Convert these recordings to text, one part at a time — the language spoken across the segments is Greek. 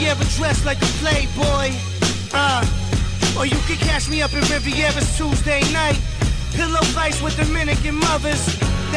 Riviera dressed like a playboy. Uh, or you can catch me up in Riviera's Tuesday night. Pillow fights with Dominican mothers.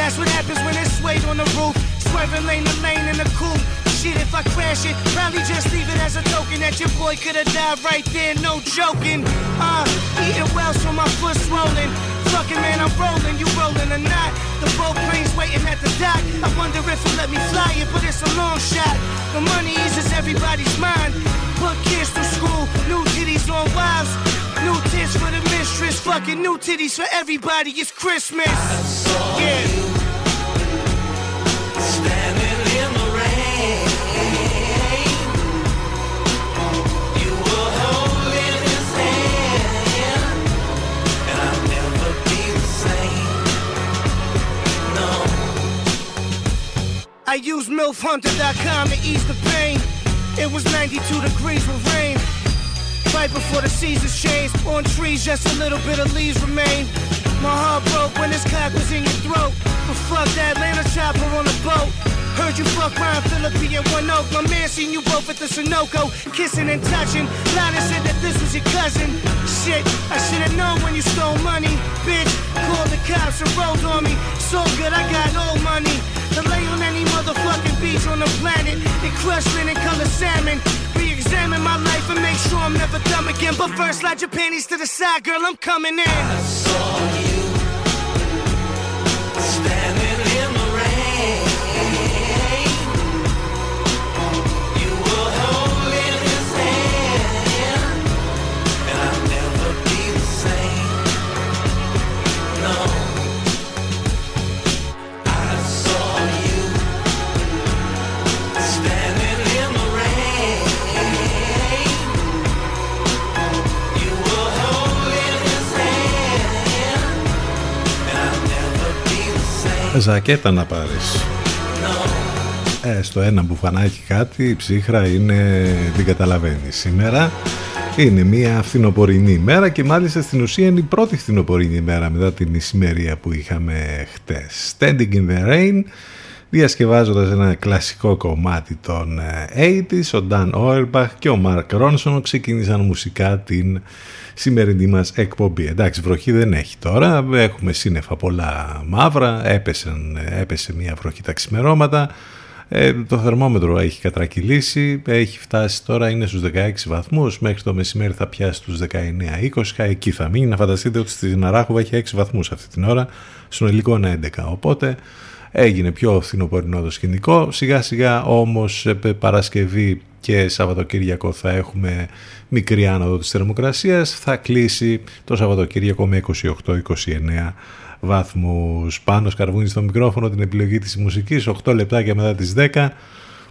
That's what happens when it's suede on the roof. Swerving lane to lane in the coupe. Shit, if I crash it, probably just leave it as a token that your boy could've died right there, no joking. Uh, eating well so my foot's rolling. Fucking man, I'm rolling, you rolling or not. The boat plane's waiting at the dock. I wonder if they'll let me fly it, but it's a long shot. The money is everybody's mind. Put kids to school, new titties on wives. New tits for the mistress, fucking new titties for everybody. It's Christmas. Yeah. MilfHunter.com to ease the pain. It was 92 degrees with rain. Right before the seasons changed. On trees, just a little bit of leaves remain. My heart broke when this cock was in your throat. But fuck that Atlanta chopper on the boat. Heard you fuck Ryan Philippi and One Oak. My man seen you both at the Sunoco, kissing and touching. Lana said that this was your cousin. Shit, I should've known when you stole money. Bitch, called the cops and rolled on me. So good, I got old money to lay on any motherfucking beach on the planet and crush linen color salmon. Re-examine my life and make sure I'm never dumb again. But first, slide your panties to the side, girl. I'm coming in. Ζακέτα να πάρεις ε, Στο ένα μπουφανάκι κάτι η ψύχρα είναι δεν καταλαβαίνεις σήμερα είναι μια φθινοπορεινή ημέρα και μάλιστα στην ουσία είναι η πρώτη φθινοπορεινή ημέρα μετά την ησημερία που είχαμε χτες. Standing in the Rain, διασκευάζοντας ένα κλασικό κομμάτι των 80's, ο Dan Auerbach και ο Mark Ronson ξεκίνησαν μουσικά την σημερινή μας εκπομπή. Εντάξει, βροχή δεν έχει τώρα, έχουμε σύννεφα πολλά μαύρα, έπεσαν, έπεσε μια βροχή τα ξημερώματα, ε, το θερμόμετρο έχει κατρακυλήσει, έχει φτάσει τώρα, είναι στους 16 βαθμούς, μέχρι το μεσημέρι θα πιάσει στους 19-20, εκεί θα μείνει. Να φανταστείτε ότι στη Ναράχοβα έχει 6 βαθμούς αυτή την ώρα, στον υλικό 11, οπότε έγινε πιο φθινοπορεινό το σκηνικό. Σιγά σιγά όμως Παρασκευή και Σαββατοκύριακο θα έχουμε μικρή άνοδο της θερμοκρασίας. Θα κλείσει το Σαββατοκύριακο με 28-29 βαθμούς. Πάνω σκαρβούνι στο μικρόφωνο την επιλογή της μουσικής, 8 λεπτάκια μετά τις 10.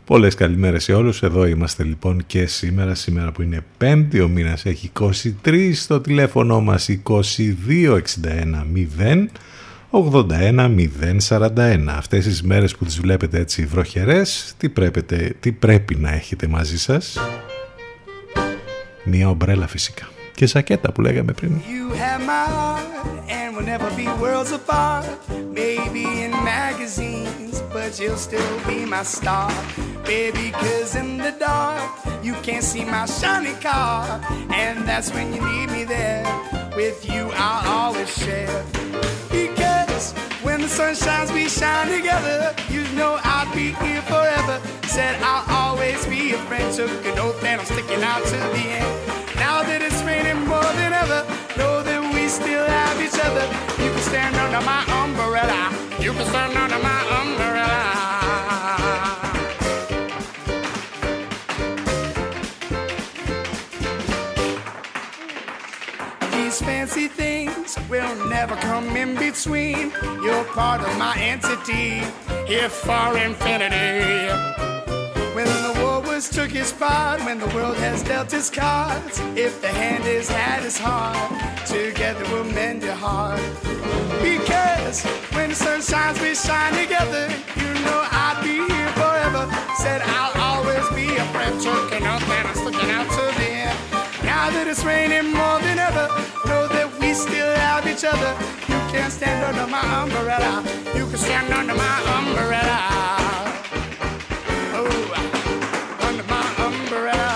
Πολλές καλημέρες σε όλους. Εδώ είμαστε λοιπόν και σήμερα, σήμερα που είναι 5η, ο μήνας έχει 23, στο τηλέφωνο μας 2261 81041. Αυτές τις μέρες που τις βλέπετε έτσι βροχερές, τι, τι πρέπει να έχετε μαζί σας. Μία ομπρέλα φυσικά. Και σακέτα που λέγαμε πριν. You have my heart and we'll never be worlds apart. Maybe in magazines, but you'll still be my star. Baby, cause in the dark, you can't see my shiny car. And that's when you need me there. With you, I'll always share. When the sun shines, we shine together. You know I'll be here forever. Said I'll always be a friend. Took an oath and I'm sticking out to the end. Now that it's raining more than ever, know that we still have each other. You can stand under my umbrella. You can stand under my umbrella. These fancy things will never come in between. You're part of my entity, here for infinity. When the war was took its part, when the world has dealt its cards, if the hand is had its heart, together we'll mend your heart. Because when the sun shines, we shine together. You know I'd be here forever. Said I'll always be a friend, choking up and I'm sticking out to the end. Now that it's raining more than ever, know that we still have each other. You can stand under my umbrella. You can stand under my umbrella. Oh, under my umbrella.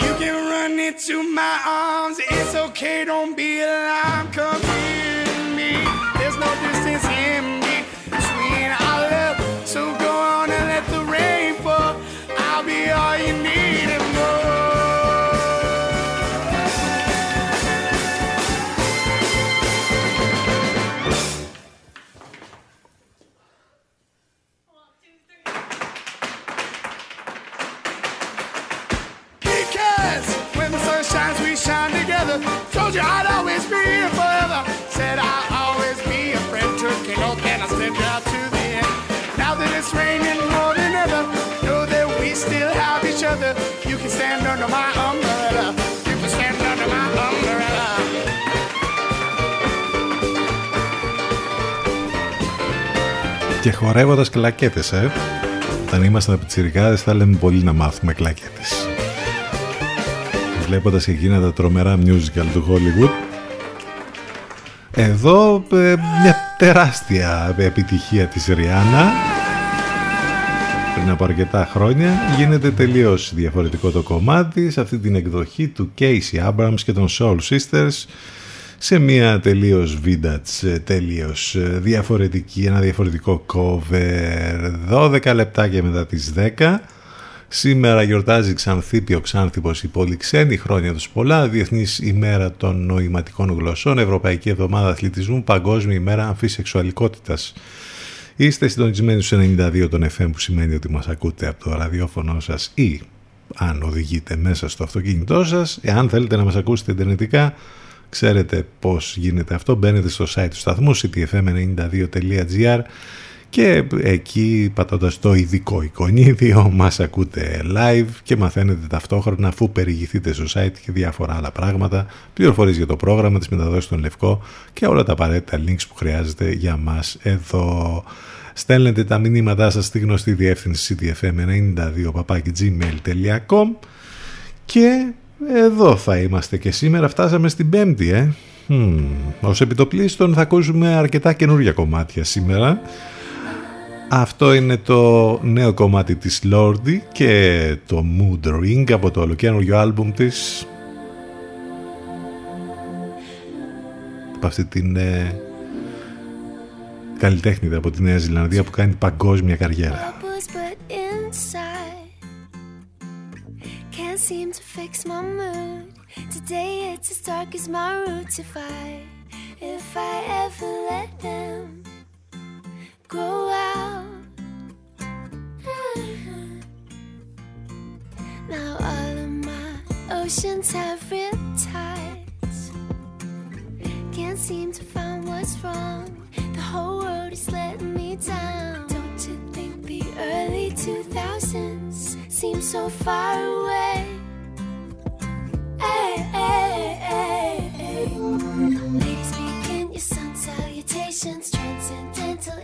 You can run into my arms okay, don't be a liar. Και χορεύοντας κλακέτες, ε. Όταν ήμασταν πιτσιρικάδες θα λέμε πολύ να μάθουμε κλακέτες. Βλέποντας εκείνα τα τρομερά musical του Hollywood. Εδώ ε, μια τεράστια επιτυχία της Ριάννα πριν από αρκετά χρόνια γίνεται τελείως διαφορετικό το κομμάτι σε αυτή την εκδοχή του Casey Abrams και των Soul Sisters σε μια τελείως vintage, ε, τελείως ε, διαφορετική, ένα διαφορετικό cover 12 λεπτάκια μετά τις 10 Σήμερα γιορτάζει Ξανθήπιο Ξάνθηπος η Πολυξένη, χρόνια τους πολλά, Διεθνής ημέρα των νοηματικών γλωσσών, Ευρωπαϊκή Εβδομάδα Αθλητισμού, Παγκόσμια ημέρα αμφισεξουαλικότητας. Είστε συντονισμένοι στους 92 των FM που σημαίνει ότι μας ακούτε από το ραδιόφωνο σας ή αν οδηγείτε μέσα στο αυτοκίνητό σας. Εάν θέλετε να μας ακούσετε ιντερνετικά, ξέρετε πώς γίνεται αυτό. Μπαίνετε στο site του σταθμού ctfm92.gr και εκεί πατώντας το ειδικό εικονίδιο μας ακούτε live και μαθαίνετε ταυτόχρονα αφού περιηγηθείτε στο site και διάφορα άλλα πράγματα, πληροφορίες για το πρόγραμμα, τις μεταδόσεις στον Λευκό και όλα τα απαραίτητα links που χρειάζεται για μας εδώ. Στέλνετε τα μηνύματά σας στη γνωστή διεύθυνση ctfm92.gmail.com και εδώ θα είμαστε και σήμερα φτάσαμε στην πέμπτη ε. Hmm. Ως επιτοπλίστων θα ακούσουμε αρκετά καινούργια κομμάτια σήμερα αυτό είναι το νέο κομμάτι της Lordi και το Mood Ring από το ολοκένουργιο άλμπουμ της από αυτή την ε, καλλιτέχνηδα από τη Νέα Ζηλανδία που κάνει παγκόσμια καριέρα. Seem to fix my mood. Today it's as dark as my roots. If I, if I ever let them grow out. Now all of my oceans have riptides. Can't seem to find what's wrong. The whole world is letting me down. The early 2000s seem so far away? Hey, hey, hey. Ladies, begin your sun salutations, transcendental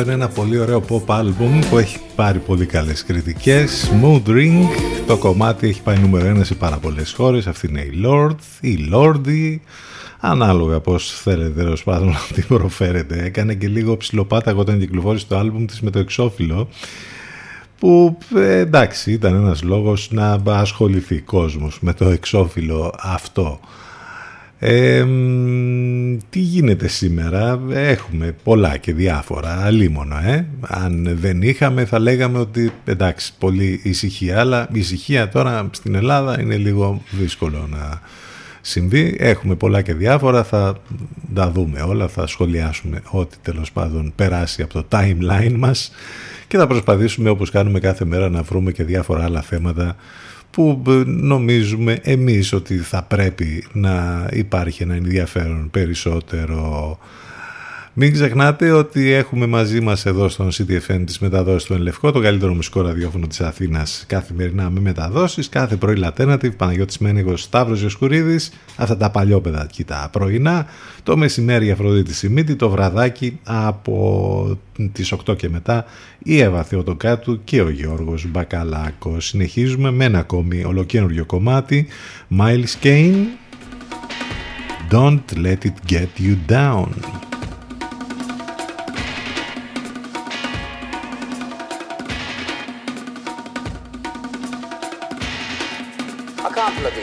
Αυτό είναι ένα πολύ ωραίο pop album που έχει πάρει πολύ καλές κριτικές. Mood Ring, το κομμάτι έχει πάει νούμερο 1 σε πάρα πολλές χώρες. Αυτή είναι η Lord, η Lordy, ανάλογα πώς θέλετε τέλο πάντων να την προφέρετε. Έκανε και λίγο ψηλοπάταγο όταν κυκλοφόρησε το άλμπουμ της με το εξώφυλλο που ε, εντάξει ήταν ένας λόγος να ασχοληθεί κόσμος με το εξώφυλλο αυτό. Ε, μ, τι γίνεται σήμερα, έχουμε πολλά και διάφορα, αλίμονο, ε. Αν δεν είχαμε θα λέγαμε ότι εντάξει, πολύ ησυχία, αλλά η ησυχία τώρα στην Ελλάδα είναι λίγο δύσκολο να συμβεί. Έχουμε πολλά και διάφορα, θα τα δούμε όλα, θα σχολιάσουμε ό,τι τέλος πάντων περάσει από το timeline μας και θα προσπαθήσουμε όπως κάνουμε κάθε μέρα να βρούμε και διάφορα άλλα θέματα που ε, νομίζουμε εμείς ότι θα πρέπει να υπάρχει ένα ενδιαφέρον περισσότερο. Μην ξεχνάτε ότι έχουμε μαζί μας εδώ στον CTFM τις μεταδόσεις του Ενλευκό, το καλύτερο μουσικό ραδιόφωνο της Αθήνας καθημερινά με μεταδόσεις, κάθε πρωί Alternative, Παναγιώτης Μένεγος, Σταύρος Ιωσκουρίδης, αυτά τα παλιόπαιδα εκεί τα πρωινά, το μεσημέρι η Αφροδίτη Σιμίτη, το βραδάκι από τις 8 και μετά η Εύα Θεοτοκάτου και ο Γιώργος Μπακαλάκος. Συνεχίζουμε με ένα ακόμη ολοκένουργιο κομμάτι, Miles Kane, Don't let it get you down.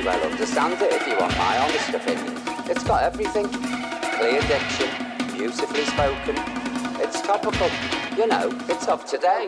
Well understand it if you want my honest opinion. It's got everything. Clear diction, beautifully spoken. It's topical. You know, it's of today.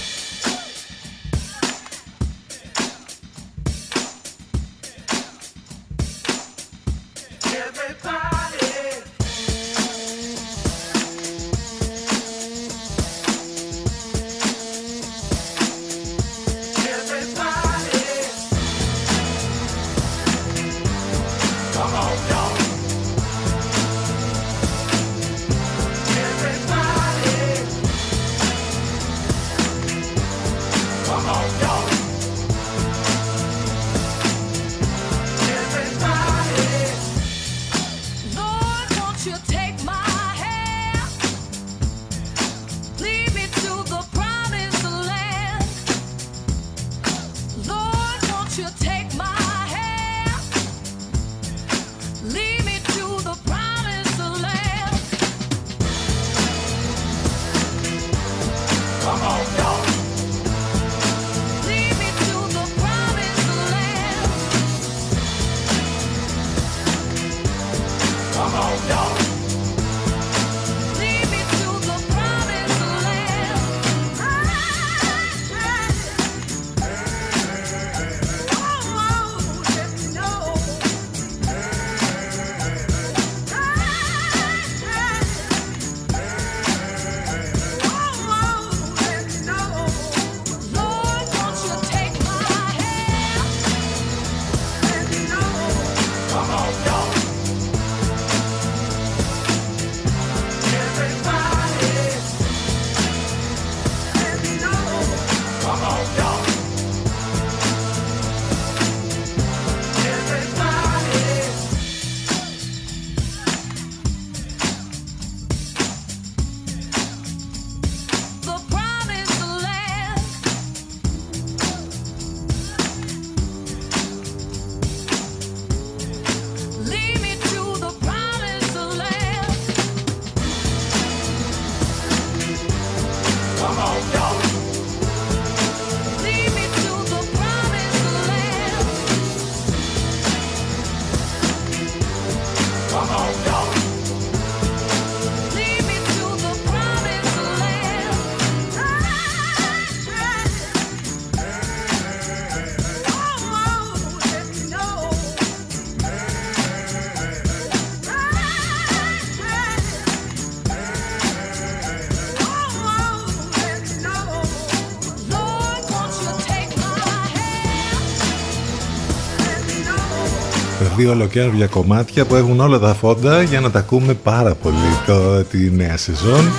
Δύο ολοκαίρια κομμάτια που έχουν όλα τα φόντα για να τα ακούμε πάρα πολύ το, τη νέα σεζόν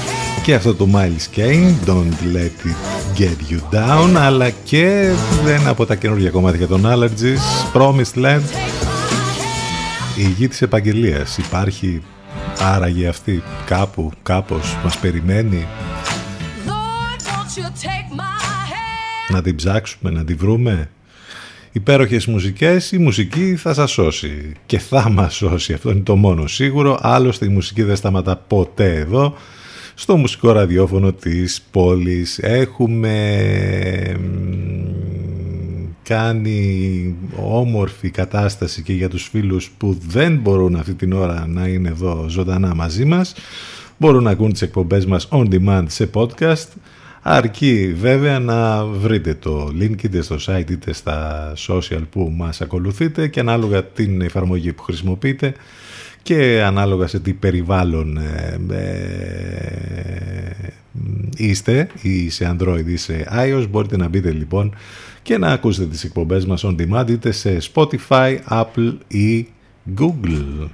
και αυτό το Miles Kane, Don't Let It Get You Down αλλά και ένα από τα καινούργια κομμάτια των Allergies, Promised Land η γη της επαγγελίας υπάρχει άραγε αυτή κάπου, κάπως μας περιμένει; Lord, won't you take my hand? να την ψάξουμε, να την βρούμε; Υπέροχες μουσικές, η μουσική θα σας σώσει και θα μας σώσει, αυτό είναι το μόνο σίγουρο. Άλλωστε η μουσική δεν σταματά ποτέ εδώ, στο μουσικό ραδιόφωνο της πόλης. Έχουμε μ, κάνει όμορφη κατάσταση και για τους φίλους που δεν μπορούν αυτή την ώρα να είναι εδώ ζωντανά μαζί μας. Μπορούν να ακούν τις εκπομπές μας on demand σε podcast. Αρκεί βέβαια να βρείτε το link είτε στο site είτε στα social που μας ακολουθείτε και ανάλογα την εφαρμογή που χρησιμοποιείτε και ανάλογα σε τι περιβάλλον ε, ε, είστε ή σε Android ή σε iOS μπορείτε να μπείτε λοιπόν και να ακούσετε τις εκπομπές μας on demand είτε σε Spotify, Apple ή Google.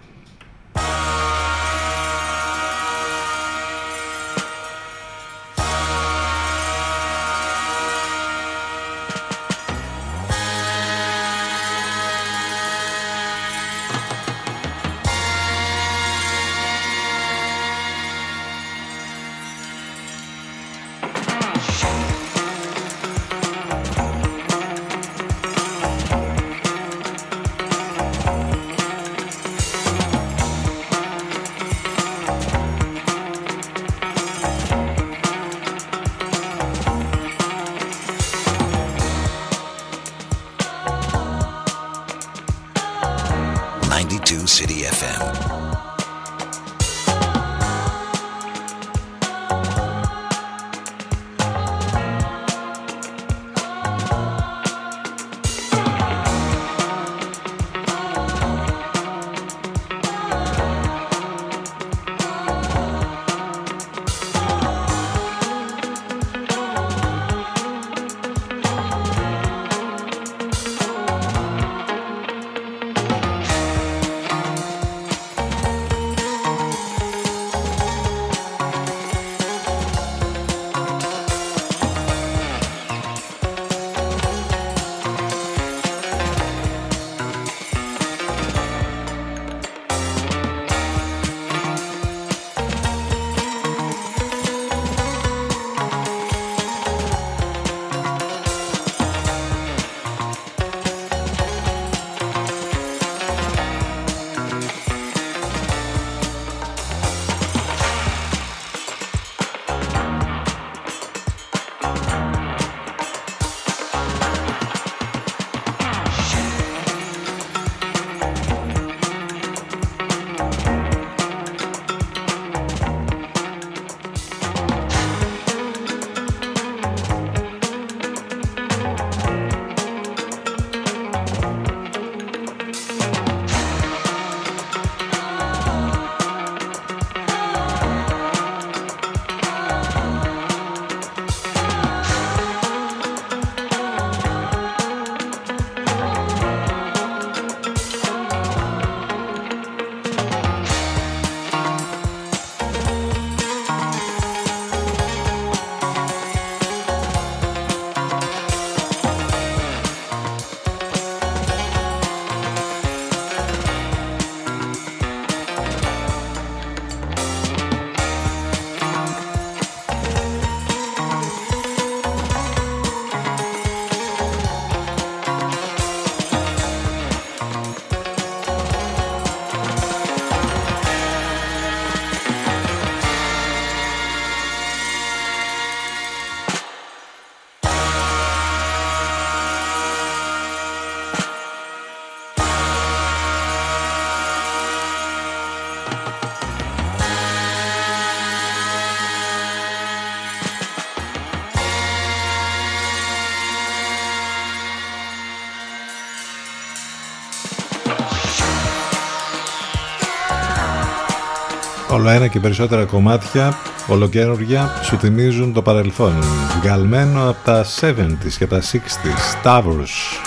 Όλο ένα και περισσότερα κομμάτια ολοκαίρια σου θυμίζουν το παρελθόν. Βγαλμένο από τα 70s και τα 60s. Towers.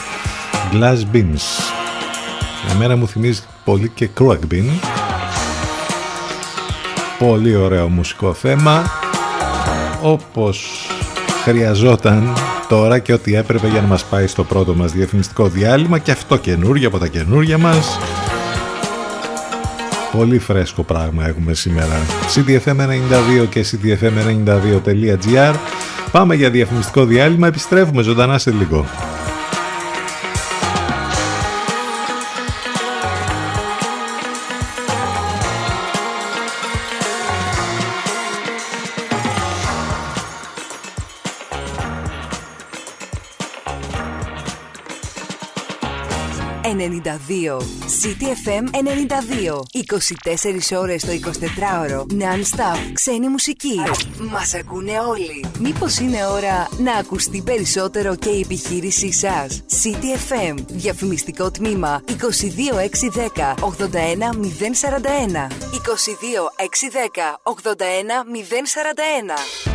Glass Beans. Εμένα μου θυμίζει πολύ και Cruak Bean. Πολύ ωραίο μουσικό θέμα. Όπως χρειαζόταν τώρα και ό,τι έπρεπε για να μας πάει στο πρώτο μας διαφημιστικό διάλειμμα και αυτό καινούργιο από τα καινούργια μας. Πολύ φρέσκο πράγμα έχουμε σήμερα. CDFM92 και CDFM92.gr Πάμε για διαφημιστικό διάλειμμα, επιστρέφουμε ζωντανά σε λίγο. City FM 92. 24 ώρες το 24ωρο. Non-stop. Ξένη μουσική. Μας ακούνε όλοι. Μήπως είναι ώρα να ακουστεί περισσότερο και η επιχείρησή σας; City FM. Διαφημιστικό τμήμα 22610 81041. 22610 81041.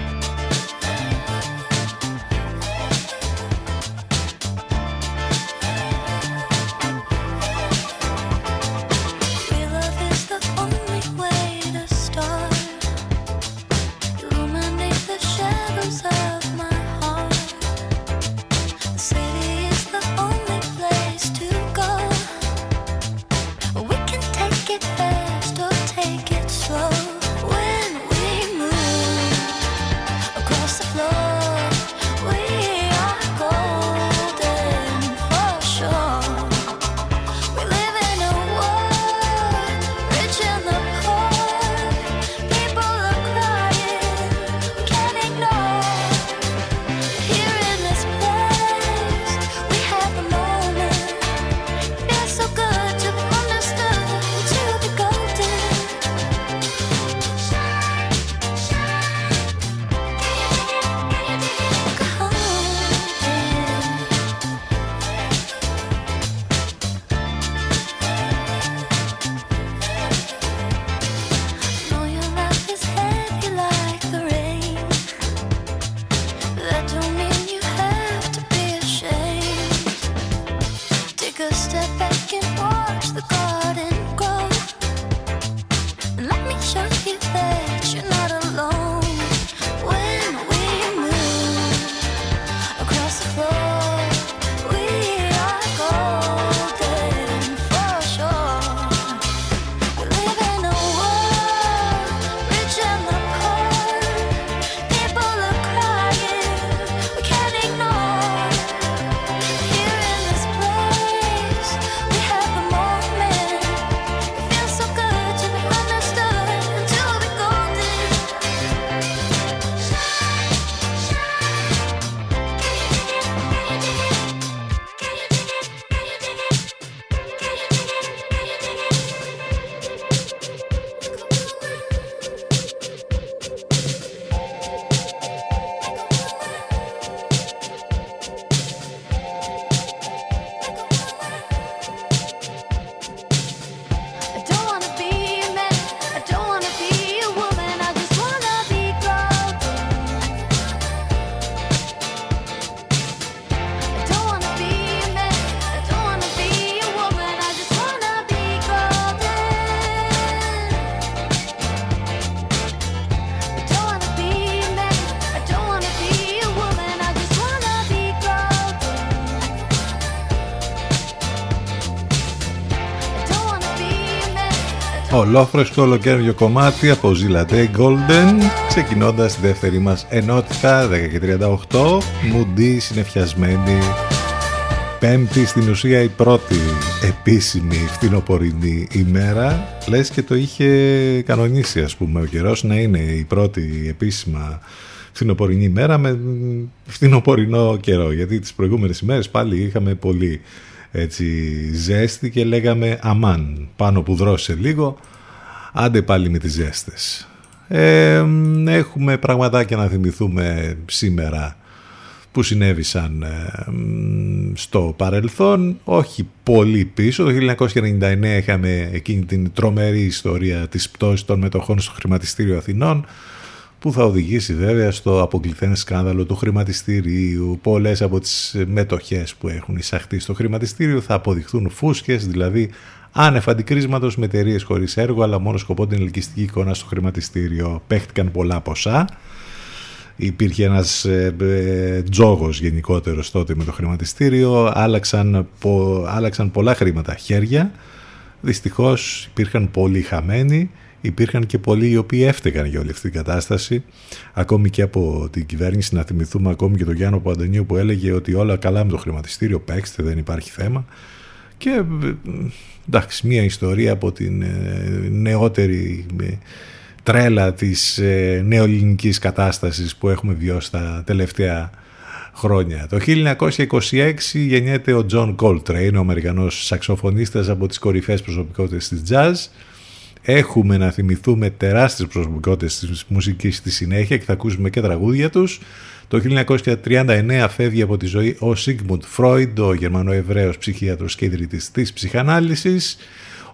Ολόφρεσκο ολοκαίριο κομμάτι από Zilla Day Golden ξεκινώντας τη δεύτερη μας ενότητα 10 και 38 μουντή συνεφιασμένη. Πέμπτη στην ουσία η πρώτη επίσημη φθινοπορεινή ημέρα. Λες και το είχε κανονίσει ας πούμε ο καιρός να είναι η πρώτη επίσημα φθινοπορεινή ημέρα με φθινοπορεινό καιρό. Γιατί τις προηγούμενες ημέρες πάλι είχαμε πολύ έτσι ζέστη και λέγαμε αμάν πάνω που δρώσε λίγο άντε πάλι με τις ζέστες ε, έχουμε πραγματάκια να θυμηθούμε σήμερα που συνέβησαν ε, στο παρελθόν, όχι πολύ πίσω. Το 1999 είχαμε εκείνη την τρομερή ιστορία της πτώσης των μετοχών στο χρηματιστήριο Αθηνών, που θα οδηγήσει βέβαια στο αποκλειθέν σκάνδαλο του χρηματιστηρίου. Πολλές από τις μετοχές που έχουν εισαχθεί στο χρηματιστήριο θα αποδειχθούν φούσκες, δηλαδή άνευ αντικρίσματος με εταιρείες χωρίς έργο, αλλά μόνο σκοπό την ελκυστική εικόνα στο χρηματιστήριο. Παίχτηκαν πολλά ποσά. Υπήρχε ένας ε, ε, τζόγος γενικότερος τότε με το χρηματιστήριο, άλλαξαν, πο, άλλαξαν πολλά χρήματα χέρια, δυστυχώς υπήρχαν πολλοί χαμένοι, υπήρχαν και πολλοί οι οποίοι έφταιγαν για όλη αυτή την κατάσταση, ακόμη και από την κυβέρνηση, να θυμηθούμε ακόμη και τον Γιάννο Παντονίου που έλεγε ότι όλα καλά με το χρηματιστήριο, παίξτε, δεν υπάρχει θέμα. Και εντάξει, μια ιστορία από την ε, νεότερη τρέλα της ε, νεοελληνικής κατάστασης που έχουμε βιώσει τα τελευταία χρόνια. Το 1926 γεννιέται ο John Coltrane, ο Αμερικανός σαξοφωνίστας από τις κορυφαίες προσωπικότητες της jazz. Έχουμε να θυμηθούμε τεράστιες προσωπικότητες της μουσικής στη συνέχεια και θα ακούσουμε και τραγούδια τους. Το 1939 φεύγει από τη ζωή ο Sigmund Freud, ο Γερμανοεβραίος ψυχίατρος και ιδρυτής της ψυχανάλυσης.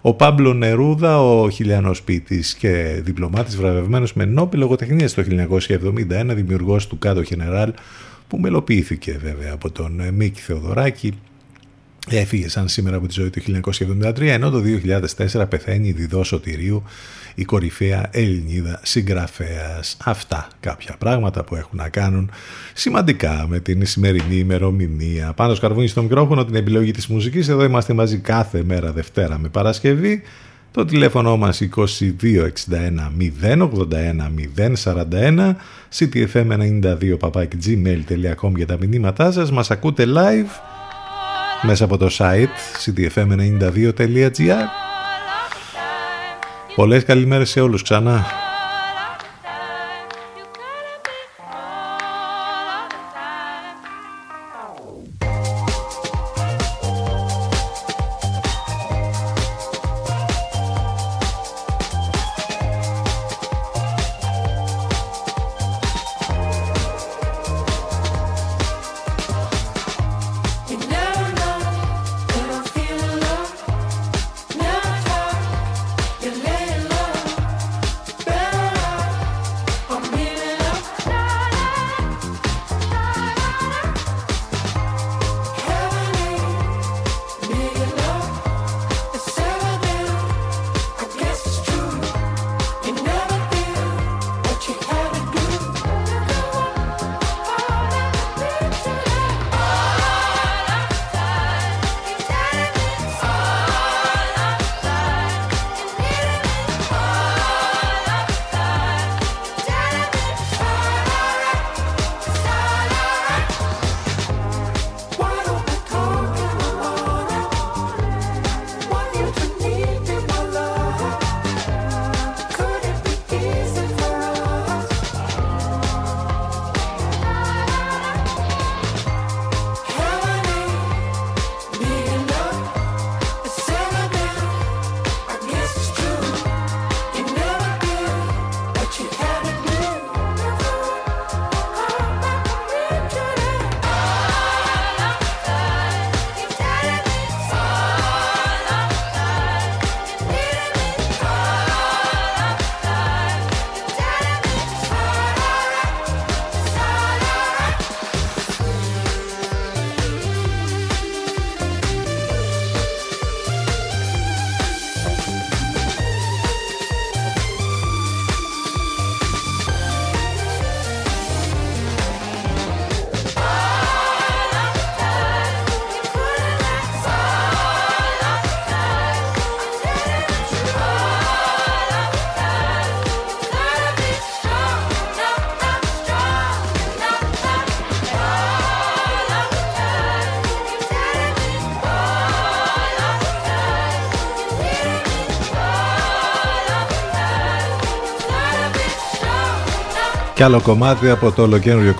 Ο Πάμπλο Νερούδα, ο χιλιανός ποιητής και διπλωμάτης βραβευμένος με νόπη λογοτεχνίας το 1971, δημιουργός του Κάτω Χενεράλ, που μελοποιήθηκε βέβαια από τον Μίκη Θεοδωράκη, Έφυγε σαν σήμερα από τη ζωή του 1973, ενώ το 2004 πεθαίνει η Διδό Σωτηρίου, η κορυφαία Ελληνίδα συγγραφέας. Αυτά κάποια πράγματα που έχουν να κάνουν σημαντικά με την σημερινή ημερομηνία. Πάνω σκαρβούνι στο μικρόφωνο την επιλογή της μουσικής. Εδώ είμαστε μαζί κάθε μέρα Δευτέρα με Παρασκευή. Το τηλέφωνο μας 2261 081 041 ctfm92 gmail.com για τα μηνύματά σας. Μας ακούτε live μέσα από το site ctfm92.gr Πολλές καλημέρες σε όλους ξανά. Κι άλλο κομμάτι από το ολοκένουργιο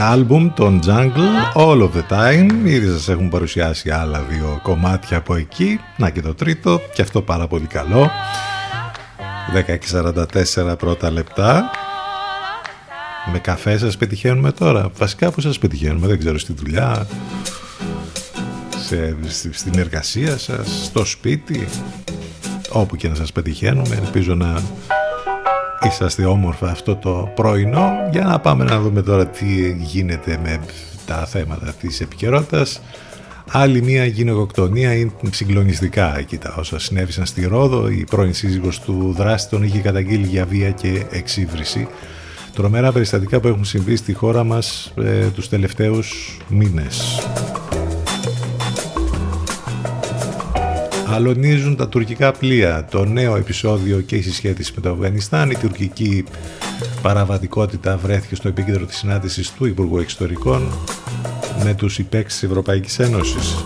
άλμπουμ, τον Jungle, All of the Time. Ήδη σας έχουν παρουσιάσει άλλα δύο κομμάτια από εκεί. Να και το τρίτο, και αυτό πάρα πολύ καλό. 10 πρώτα λεπτά. Με καφέ σας πετυχαίνουμε τώρα. Βασικά που σας πετυχαίνουμε, δεν ξέρω, στη δουλειά, σε, στη- στην εργασία σας, στο σπίτι, όπου και να σας πετυχαίνουμε. Ελπίζω να είσαστε όμορφα αυτό το πρωινό. Για να πάμε να δούμε τώρα τι γίνεται με τα θέματα της επικαιρότητας. Άλλη μία γυναικοκτονία είναι συγκλονιστικά εκεί τα όσα συνέβησαν στη Ρόδο. Η πρώην σύζυγος του δράστη τον είχε καταγγείλει για βία και εξύβριση. Τρομερά περιστατικά που έχουν συμβεί στη χώρα μας ε, τους τελευταίους μήνες. Αλωνίζουν τα τουρκικά πλοία. Το νέο επεισόδιο και η συσχέτιση με το Αφγανιστάν. Η τουρκική παραβατικότητα βρέθηκε στο επίκεντρο της συνάντησης του Υπουργού Εξωτερικών με τους υπέξεις της Ευρωπαϊκής Ένωσης.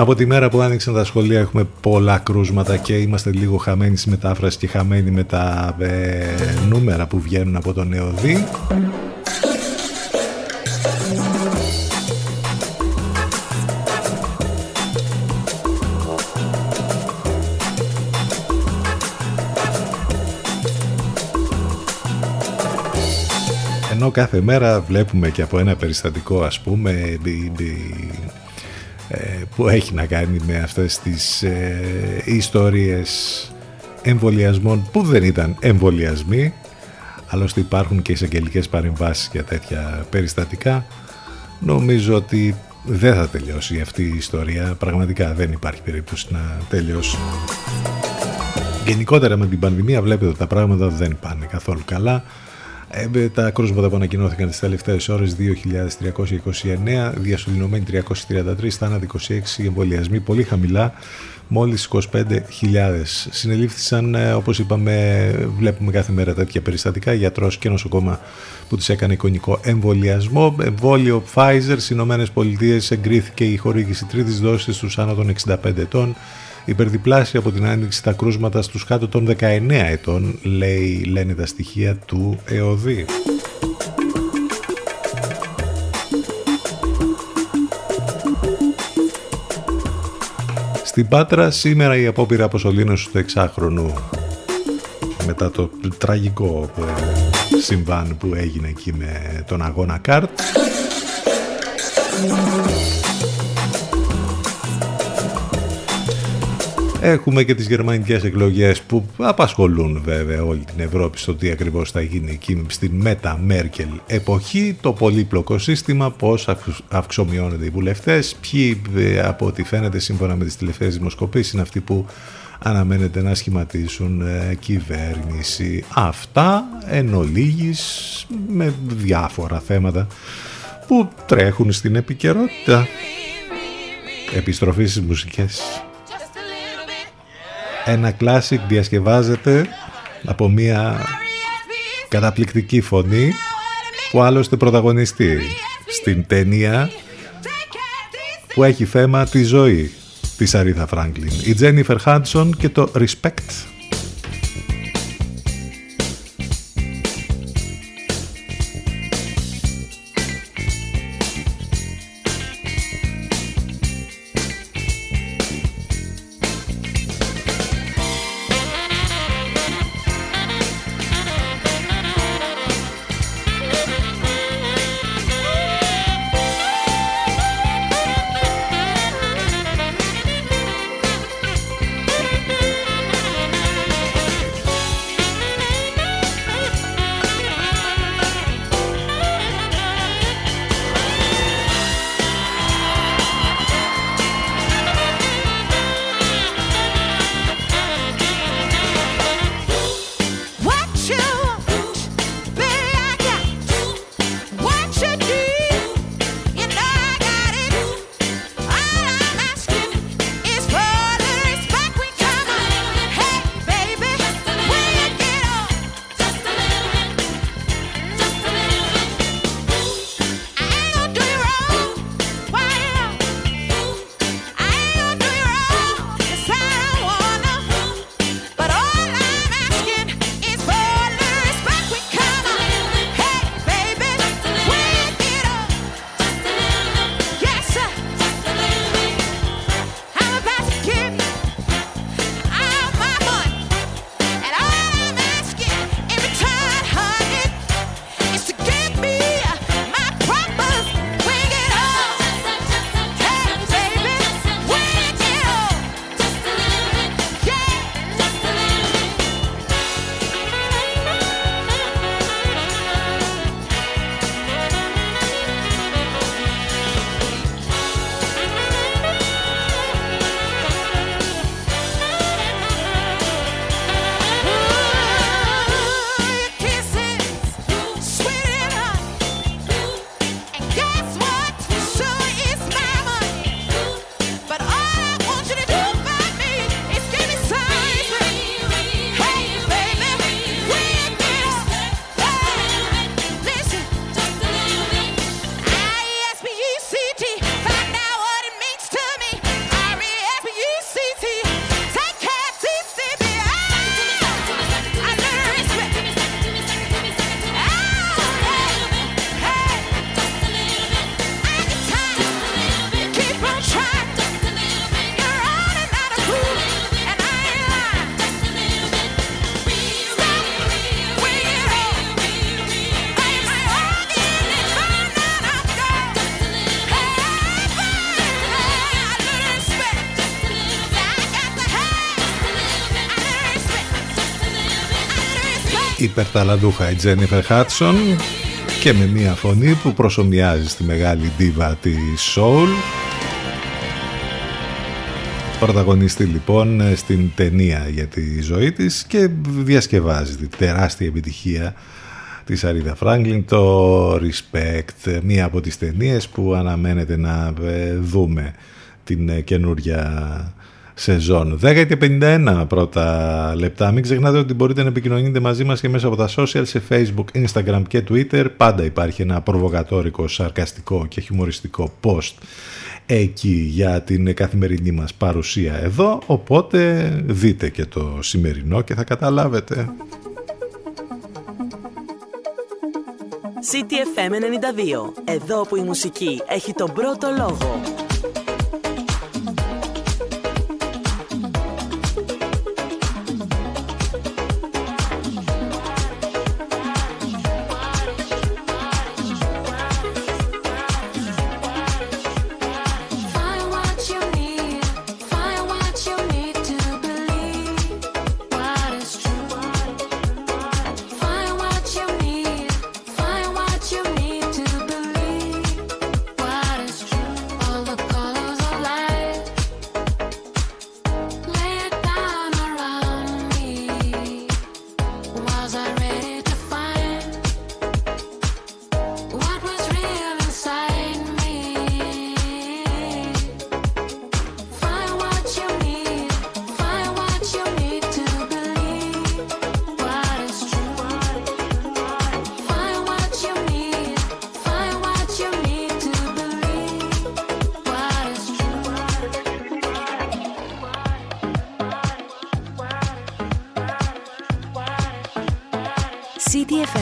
Από τη μέρα που άνοιξαν τα σχολεία έχουμε πολλά κρούσματα και είμαστε λίγο χαμένοι στη μετάφραση και χαμένοι με τα ε, νούμερα που βγαίνουν από το νεοδί. Ενώ κάθε μέρα βλέπουμε και από ένα περιστατικό ας πούμε μπι- μπι- ε, που έχει να κάνει με αυτές τις ε, ιστορίες εμβολιασμών που δεν ήταν εμβολιασμοί άλλωστε υπάρχουν και εισαγγελικές παρεμβάσεις για τέτοια περιστατικά. Νομίζω ότι δεν θα τελειώσει αυτή η ιστορία. Πραγματικά δεν υπάρχει περίπτωση να τελειώσει. Γενικότερα με την πανδημία βλέπετε ότι τα πράγματα δεν πάνε καθόλου καλά. Ε, με τα κρούσματα που ανακοινώθηκαν τις τελευταίες ώρες 2.329, διασωληνωμένοι 333, θάνατοι 26, εμβολιασμοί πολύ χαμηλά, μόλις 25.000. Συνελήφθησαν, ε, όπως είπαμε, βλέπουμε κάθε μέρα τέτοια περιστατικά, γιατρός και νοσοκόμα που τους έκανε εικονικό εμβολιασμό. Εμβόλιο Pfizer στις Ηνωμένες Πολιτείες εγκρίθηκε η χορήγηση τρίτης δόσης στους άνω των 65 ετών υπερδιπλάσια από την άνοιξη τα κρούσματα στους κάτω των 19 ετών, λέει, λένε τα στοιχεία του ΕΟΔΗ. Στην Πάτρα σήμερα η απόπειρα αποσωλήνωσης του εξάχρονου μετά το τραγικό ε, συμβάν που έγινε εκεί με τον αγώνα καρτ Έχουμε και τις γερμανικές εκλογές που απασχολούν βέβαια όλη την Ευρώπη στο τι ακριβώς θα γίνει εκεί στην Μέτα Μέρκελ εποχή, το πολύπλοκο σύστημα, πώς αυξ- αυξομειώνονται οι βουλευτές, ποιοι ε, από ό,τι φαίνεται σύμφωνα με τις τελευταίες δημοσκοπήσεις είναι αυτοί που αναμένεται να σχηματίσουν ε, κυβέρνηση. Αυτά εν ολίγης με διάφορα θέματα που τρέχουν στην επικαιρότητα. Επιστροφή στις μουσικές. Ένα κλάσικ διασκευάζεται από μια καταπληκτική φωνή που άλλωστε πρωταγωνιστεί στην ταινία που έχει θέμα τη ζωή της Αρίθα Φράγκλιν. Η Τζένιφερ Χάντσον και το Respect. σπερταλαδούχα η Τζένιφερ Χάτσον και με μια φωνή που προσωμιάζει στη μεγάλη ντίβα της Soul. Πρωταγωνιστή λοιπόν στην ταινία για τη ζωή της και διασκευάζει τη τεράστια επιτυχία της Αρίδα Φράγκλιν το Respect, μία από τις ταινίες που αναμένεται να ε, δούμε την ε, καινούρια σεζόν. 10 και 51 πρώτα λεπτά. Μην ξεχνάτε ότι μπορείτε να επικοινωνείτε μαζί μας και μέσα από τα social σε facebook, instagram και twitter. Πάντα υπάρχει ένα προβοκατόρικο, σαρκαστικό και χιουμοριστικό post εκεί για την καθημερινή μας παρουσία εδώ. Οπότε δείτε και το σημερινό και θα καταλάβετε. CTFM 92. Εδώ που η μουσική έχει τον πρώτο λόγο.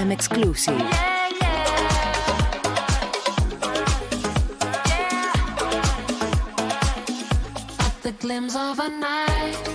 FM exclusive. Yeah, the glimpse of a night.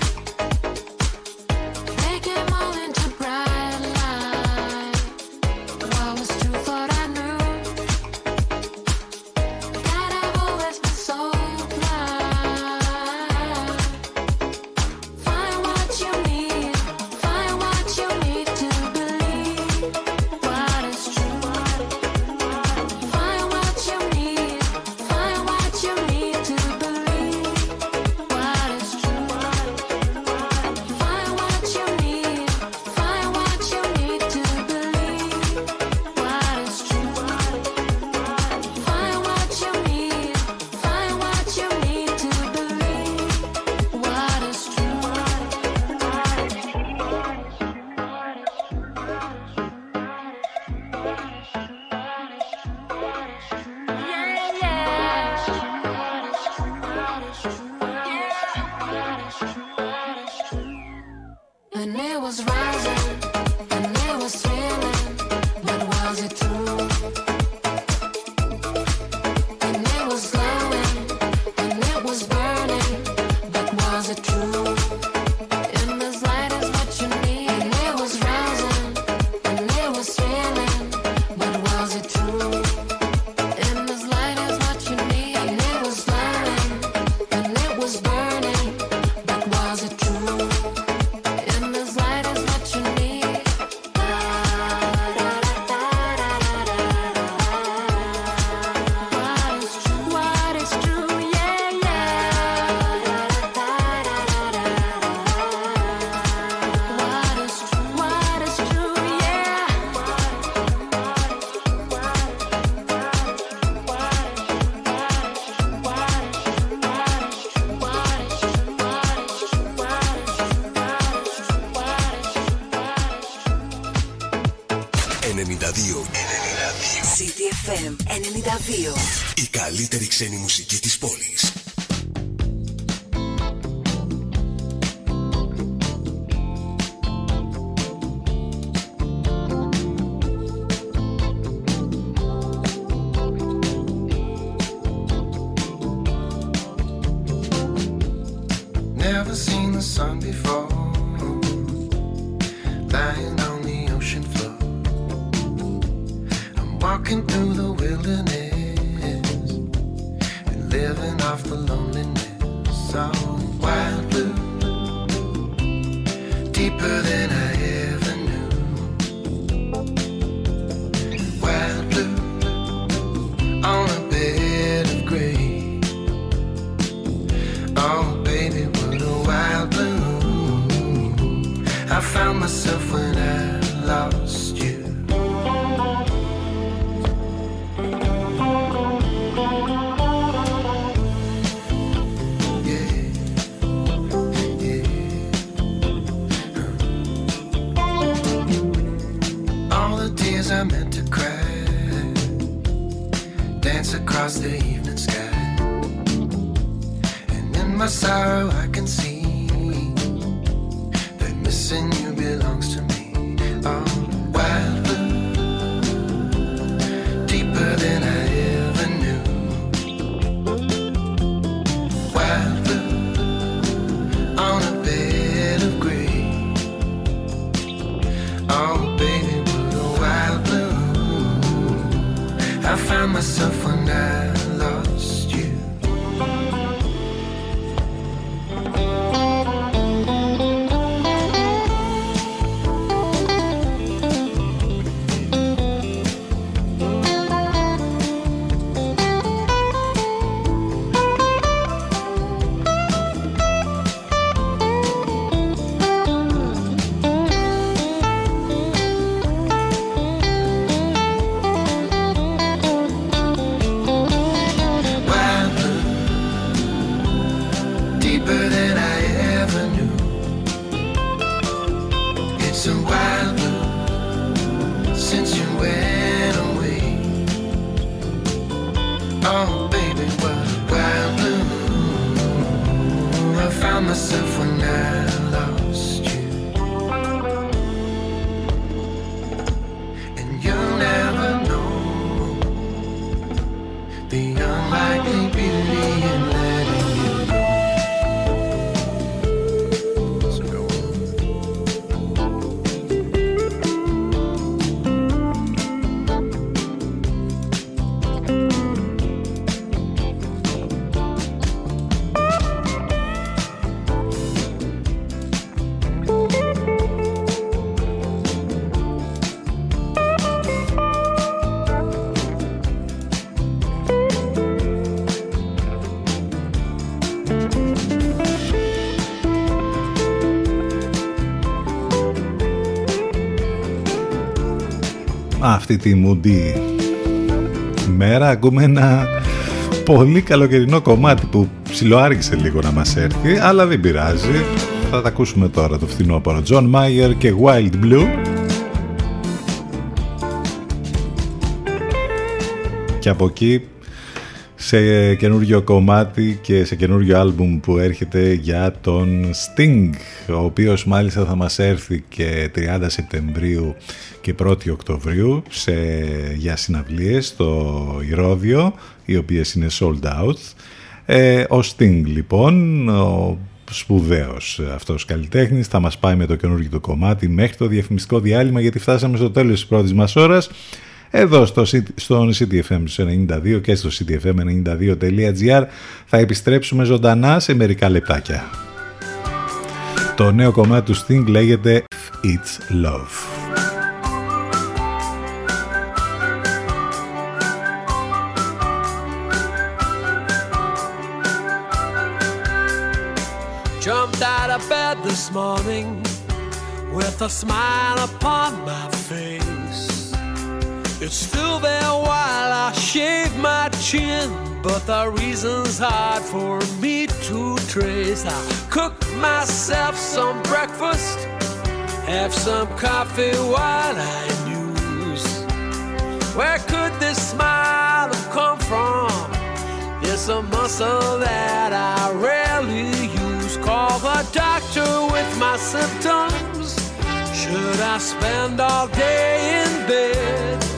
living off the loneliness of wild blue, deeper than I. across the evening sky. And in my sorrow, Αυτή τη μουντή. Μέρα ακούμε ένα πολύ καλοκαιρινό κομμάτι που ψιλοάργησε λίγο να μας έρθει αλλά δεν πειράζει. Θα τα ακούσουμε τώρα το φθινόπωρο John Mayer και Wild Blue. Και από εκεί σε καινούριο κομμάτι και σε καινούριο άλμπουμ που έρχεται για τον Sting ο οποίος μάλιστα θα μας έρθει και 30 Σεπτεμβρίου και 1η Οκτωβρίου σε, για συναυλίες στο Ηρώδιο οι οποίες είναι sold out. Ε, ο Sting λοιπόν ο σπουδαίος αυτός καλλιτέχνης θα μας πάει με το καινούργιο του κομμάτι μέχρι το διαφημιστικό διάλειμμα γιατί φτάσαμε στο τέλος της πρώτης μας ώρας εδώ στο, C- στον CTFM 92 και στο ctfm92.gr θα επιστρέψουμε ζωντανά σε μερικά λεπτάκια. Το νέο κομμάτι του Sting λέγεται It's Love. Jumped out of bed this morning with a smile upon my face. It's still there while I shave my chin, but the reason's hard for me to trace. I cook myself some breakfast, have some coffee while I muse. Where could this smile have come from? It's a muscle that I rarely use. Call the doctor with my symptoms. Should I spend all day in bed?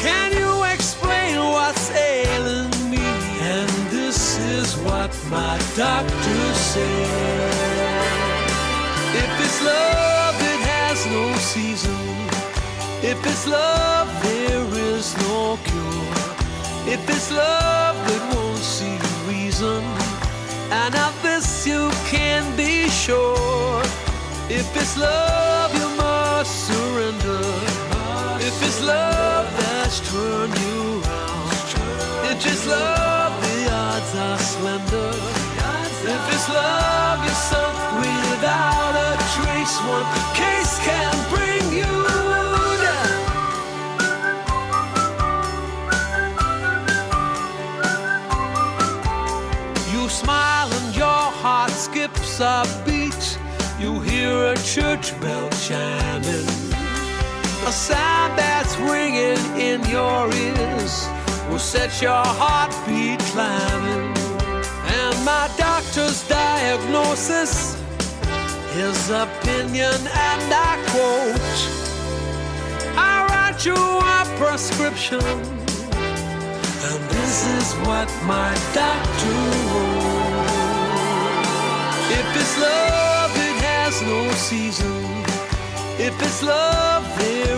Can you explain what's ailing me? And this is what my doctor said. If it's love, it has no season. If it's love, there is no cure. If it's love that won't see reason, and of this you can be sure. If it's love, you must surrender. If it's love that's turned you round, if it's love, the odds are slender. If it's love, you're sunk without a trace. One case can bring you down. You smile and your heart skips a beat. You hear a church bell chiming, a sound that's ringing in your ears will set your heartbeat climbing. And my doctor's diagnosis, his opinion, and I quote, I write you a prescription, and this is what my doctor wrote. If it's love, it has no season. If it's love, there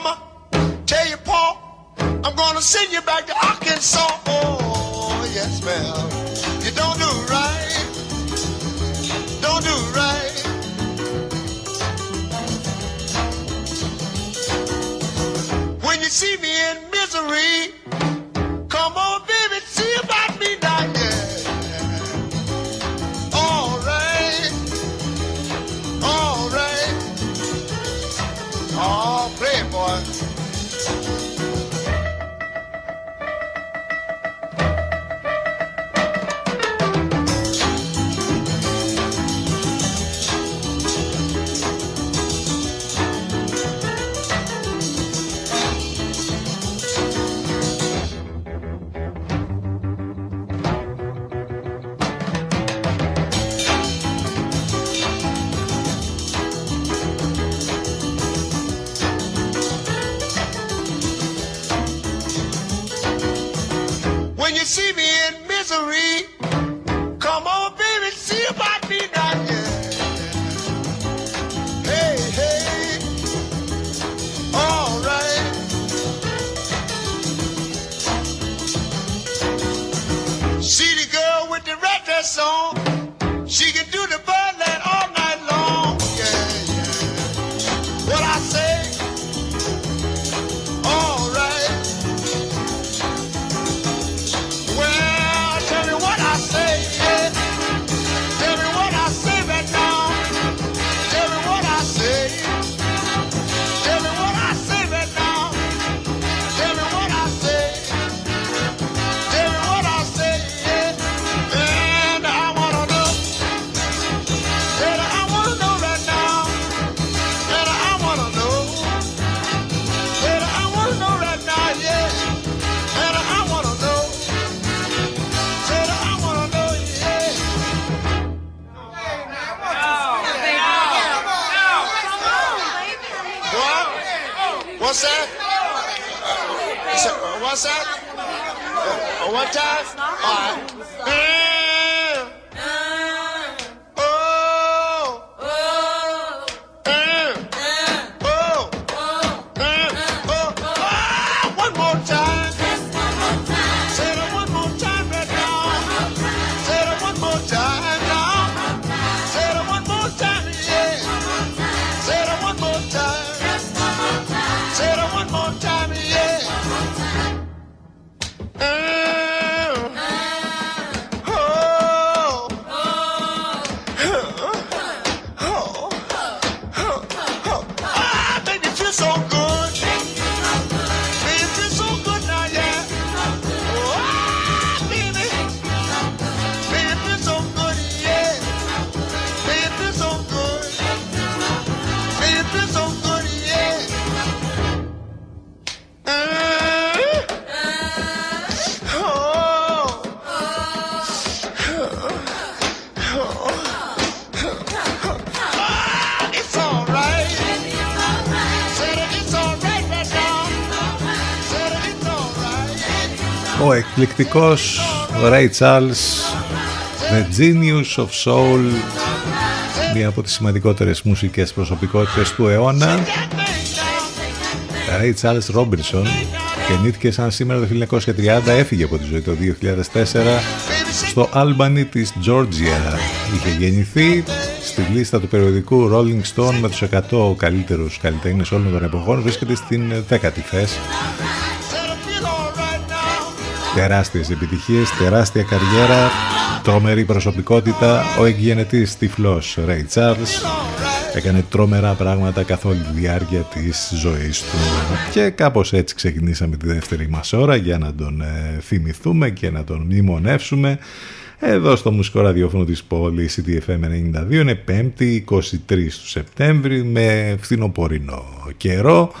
Mama, tell your pa, I'm gonna send you back to Arkansas. Oh, yes, ma'am. You don't do right. Don't do right. When you see me in misery, all right. Ο εκπληκτικός Ray Charles The Genius of Soul μία από τις σημαντικότερες μουσικές προσωπικότητες του αιώνα Ray Charles Robinson γεννήθηκε σαν σήμερα το 1930 έφυγε από τη ζωή το 2004 στο Albany της Georgia είχε γεννηθεί στη λίστα του περιοδικού Rolling Stone με τους 100 καλύτερους καλλιτέχνες όλων των εποχών βρίσκεται στην 10η θέση τεράστιες επιτυχίες, τεράστια καριέρα, τρομερή προσωπικότητα, ο εκγενετής τυφλός Ray Charles έκανε τρομερά πράγματα καθ' όλη τη διάρκεια της ζωής του. Και κάπως έτσι ξεκινήσαμε τη δεύτερη μας ώρα για να τον ε, θυμηθούμε και να τον μνημονεύσουμε. Εδώ στο μουσικό ραδιόφωνο της πόλης CTFM 92 είναι 5η 23 του Σεπτέμβρη με φθινοπορεινό καιρό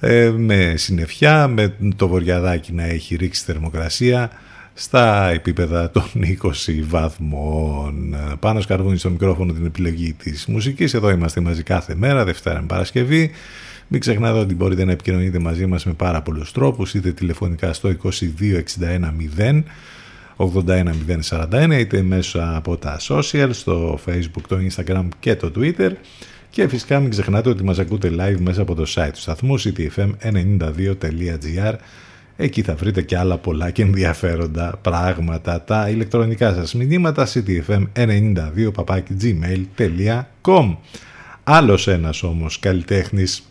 ε, με συννεφιά, με το βορειαδάκι να έχει ρίξει θερμοκρασία στα επίπεδα των 20 βαθμών. Πάνω σκαρβούνι στο μικρόφωνο την επιλογή της μουσικής. Εδώ είμαστε μαζί κάθε μέρα, Δευτέρα με Παρασκευή. Μην ξεχνάτε ότι μπορείτε να επικοινωνείτε μαζί μας με πάρα πολλούς τρόπους, είτε τηλεφωνικά στο 2261 81041 είτε μέσω από τα social, στο facebook, το instagram και το twitter και φυσικά μην ξεχνάτε ότι μας ακούτε live μέσα από το site του σταθμού ctfm92.gr Εκεί θα βρείτε και άλλα πολλά και ενδιαφέροντα πράγματα. Τα ηλεκτρονικά σας μηνύματα ctfm92 gmail.com Άλλος ένας όμως καλλιτέχνης,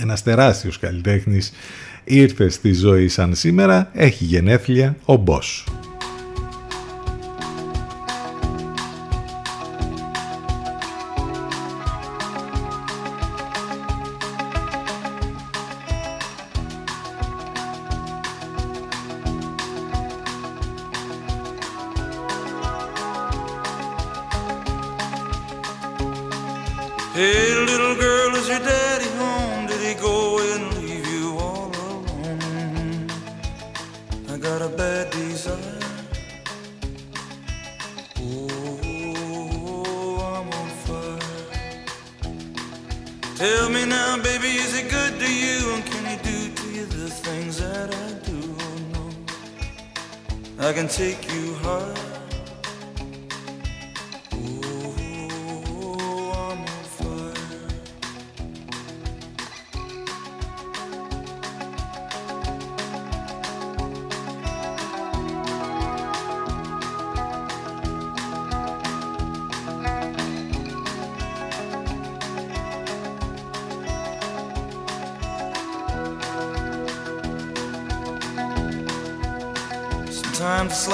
ένας τεράστιος καλλιτέχνης ήρθε στη ζωή σαν σήμερα, έχει γενέθλια ο Μπός. Take you high.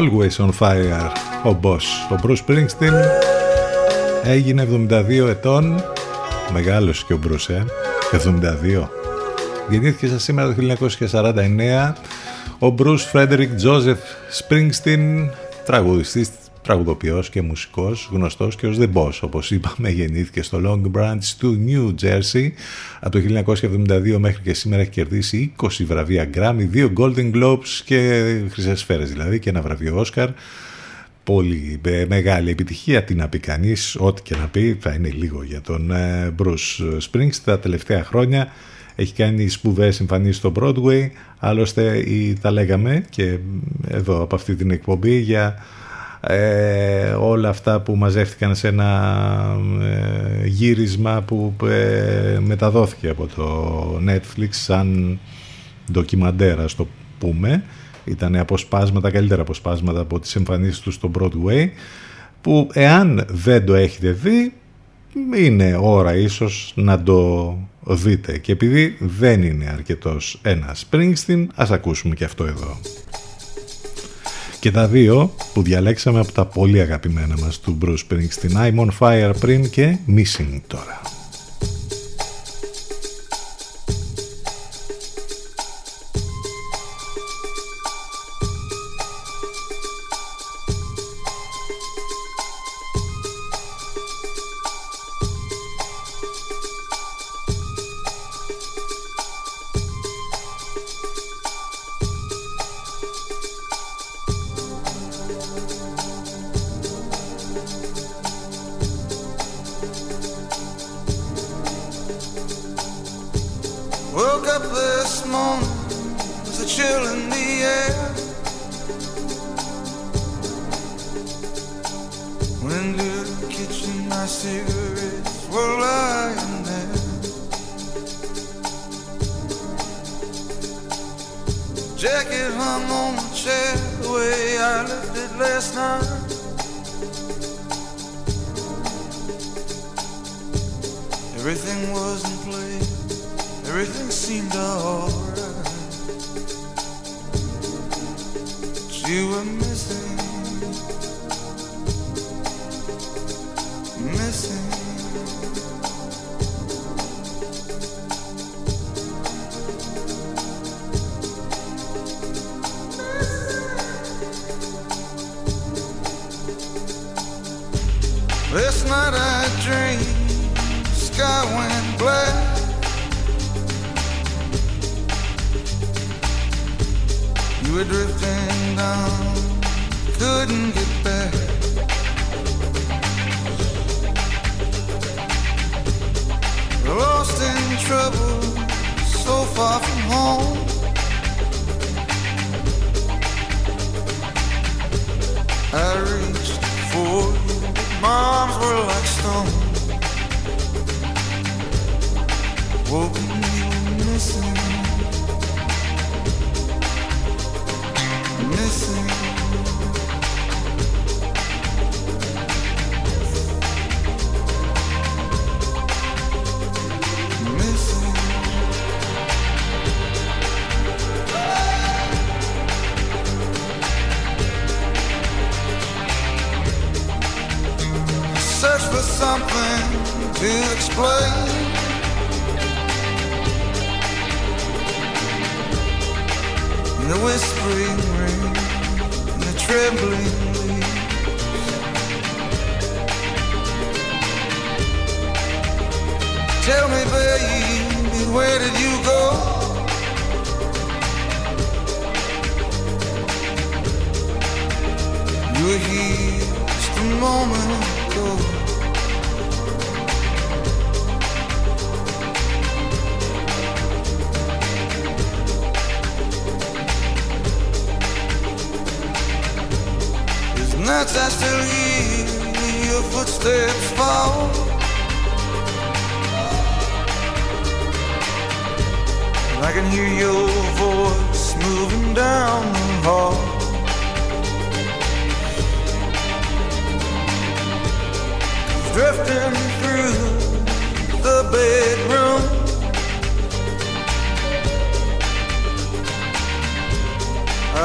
Always on fire ο boss. Ο Bruce Springsteen έγινε 72 ετών. Μεγάλος και ο Bruce, ε. 72. Γεννήθηκε σας σήμερα το 1949 ο Bruce Frederick Joseph Springsteen, τραγουδιστής, τραγουδοποιός και μουσικός, γνωστός και ως The Boss, όπως είπαμε, γεννήθηκε στο Long Branch του New Jersey. Από το 1972 μέχρι και σήμερα έχει κερδίσει 20 βραβεία Grammy, 2 Golden Globes και χρυσές σφαίρες δηλαδή και ένα βραβείο Oscar. Πολύ ε, μεγάλη επιτυχία, τι να πει κανείς, ό,τι και να πει, θα είναι λίγο για τον ε, Bruce Springsteen τα τελευταία χρόνια έχει κάνει σπουδαίες εμφανίσεις στο Broadway άλλωστε η, τα λέγαμε και εδώ από αυτή την εκπομπή για ε, όλα αυτά που μαζεύτηκαν σε ένα ε, γύρισμα που ε, μεταδόθηκε από το Netflix σαν ντοκιμαντέρα στο πούμε. Ήταν αποσπάσματα, καλύτερα αποσπάσματα από τις εμφανίσεις τους στο Broadway που εάν δεν το έχετε δει είναι ώρα ίσως να το δείτε. Και επειδή δεν είναι αρκετός ένας Springsteen ας ακούσουμε και αυτό εδώ και τα δύο που διαλέξαμε από τα πολύ αγαπημένα μας του Bruce Springsteen I'm on fire πριν και Missing τώρα Woke up this morning with a chill in the air. Went the kitchen, my cigarettes were lying there. Jacket hung on the chair the way I left it last night. Everything was in. Everything seemed alright. You were missing. Were drifting down, couldn't get back. Lost in trouble, so far from home. I reached for you, but my arms were like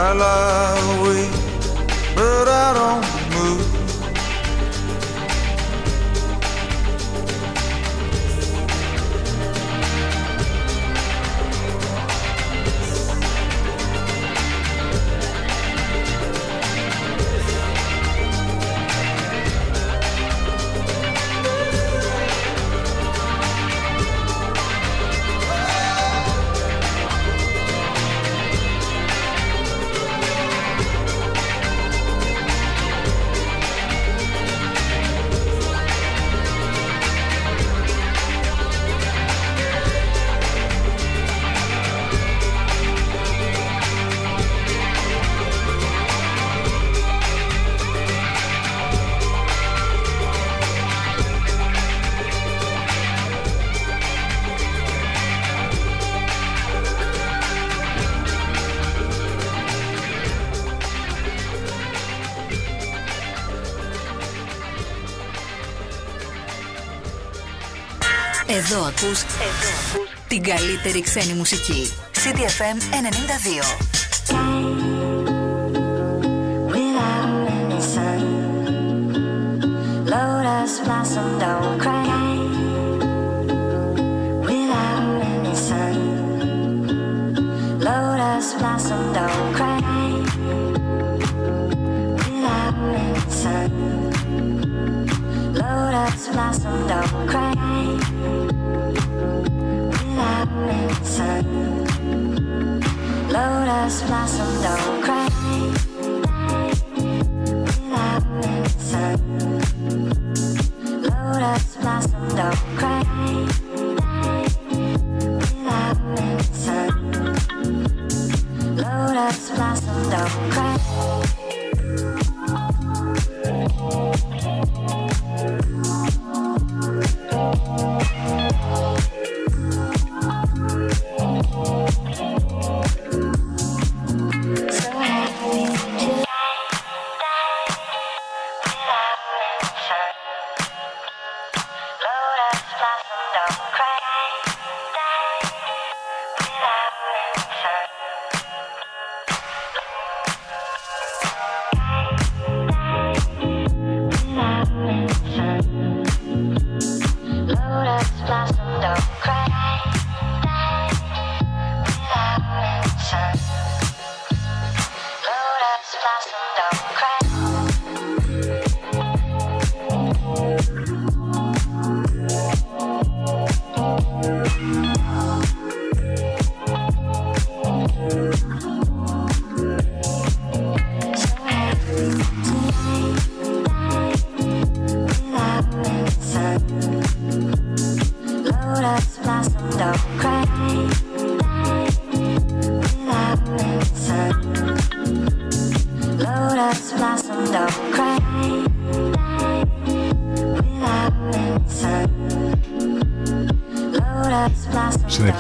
I lie awake but I don't ακούς, εδώ ακούς την καλύτερη ξένη μουσική. CDFM 92. Without any sun, lotus blossom don't cry.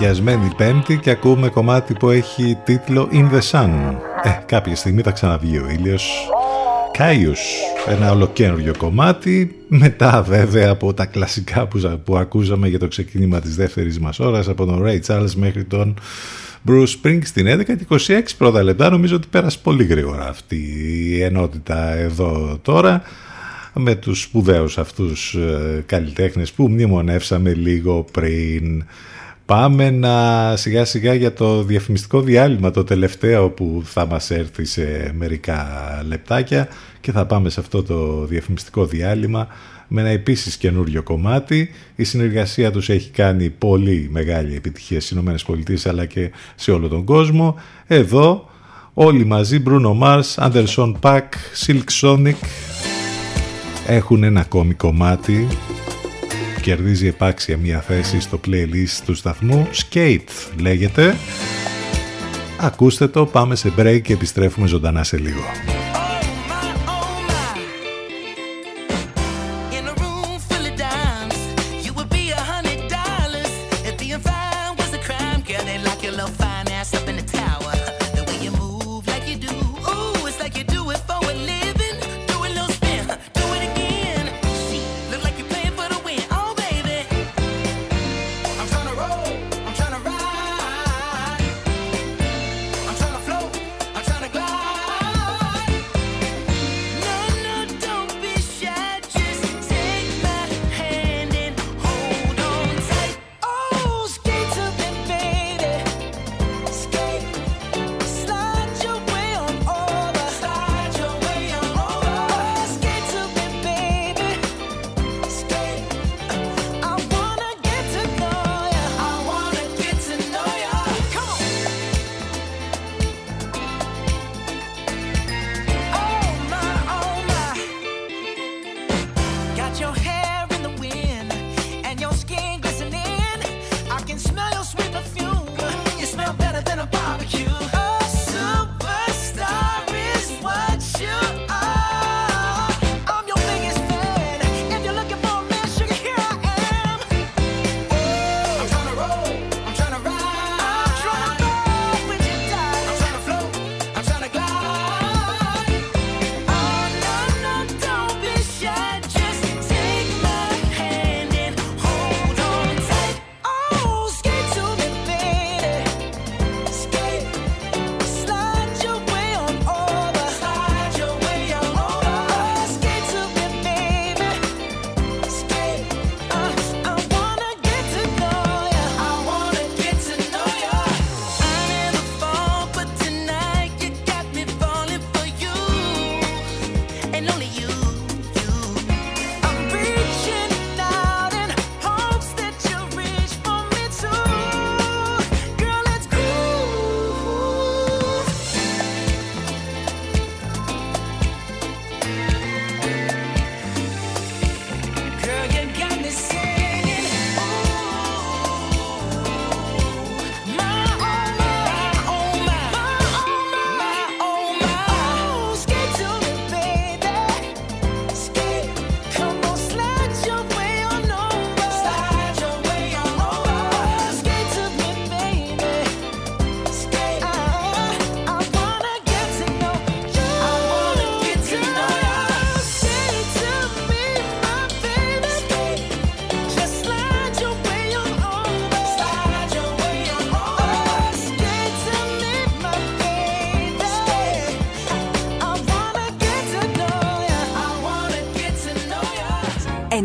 Blossom Συνεφιασμένη πέμπτη και ακούμε κομμάτι που έχει τίτλο In the Sun. Ε, κάποια στιγμή θα ξαναβγεί ο ήλιος. Κάιους, ένα ολοκένουργιο κομμάτι, μετά βέβαια από τα κλασικά που, που ακούσαμε για το ξεκίνημα της δεύτερης μας ώρας, από τον Ray Charles μέχρι τον Bruce Springsteen 11 και 26 πρώτα λεπτά, νομίζω ότι πέρασε πολύ γρήγορα αυτή η ενότητα εδώ τώρα με τους σπουδαίους αυτούς ε, καλλιτέχνες που μνημονεύσαμε λίγο πριν. Πάμε να σιγά σιγά για το διαφημιστικό διάλειμμα το τελευταίο που θα μας έρθει σε μερικά λεπτάκια και θα πάμε σε αυτό το διαφημιστικό διάλειμμα με ένα επίσης καινούριο κομμάτι. Η συνεργασία τους έχει κάνει πολύ μεγάλη επιτυχία στις ΗΠΑ αλλά και σε όλο τον κόσμο. Εδώ όλοι μαζί Bruno Mars, Anderson Paak, Silk Sonic έχουν ένα ακόμη κομμάτι κερδίζει επάξια μια θέση στο playlist του σταθμού Skate λέγεται. Ακούστε το πάμε σε break και επιστρέφουμε ζωντανά σε λίγο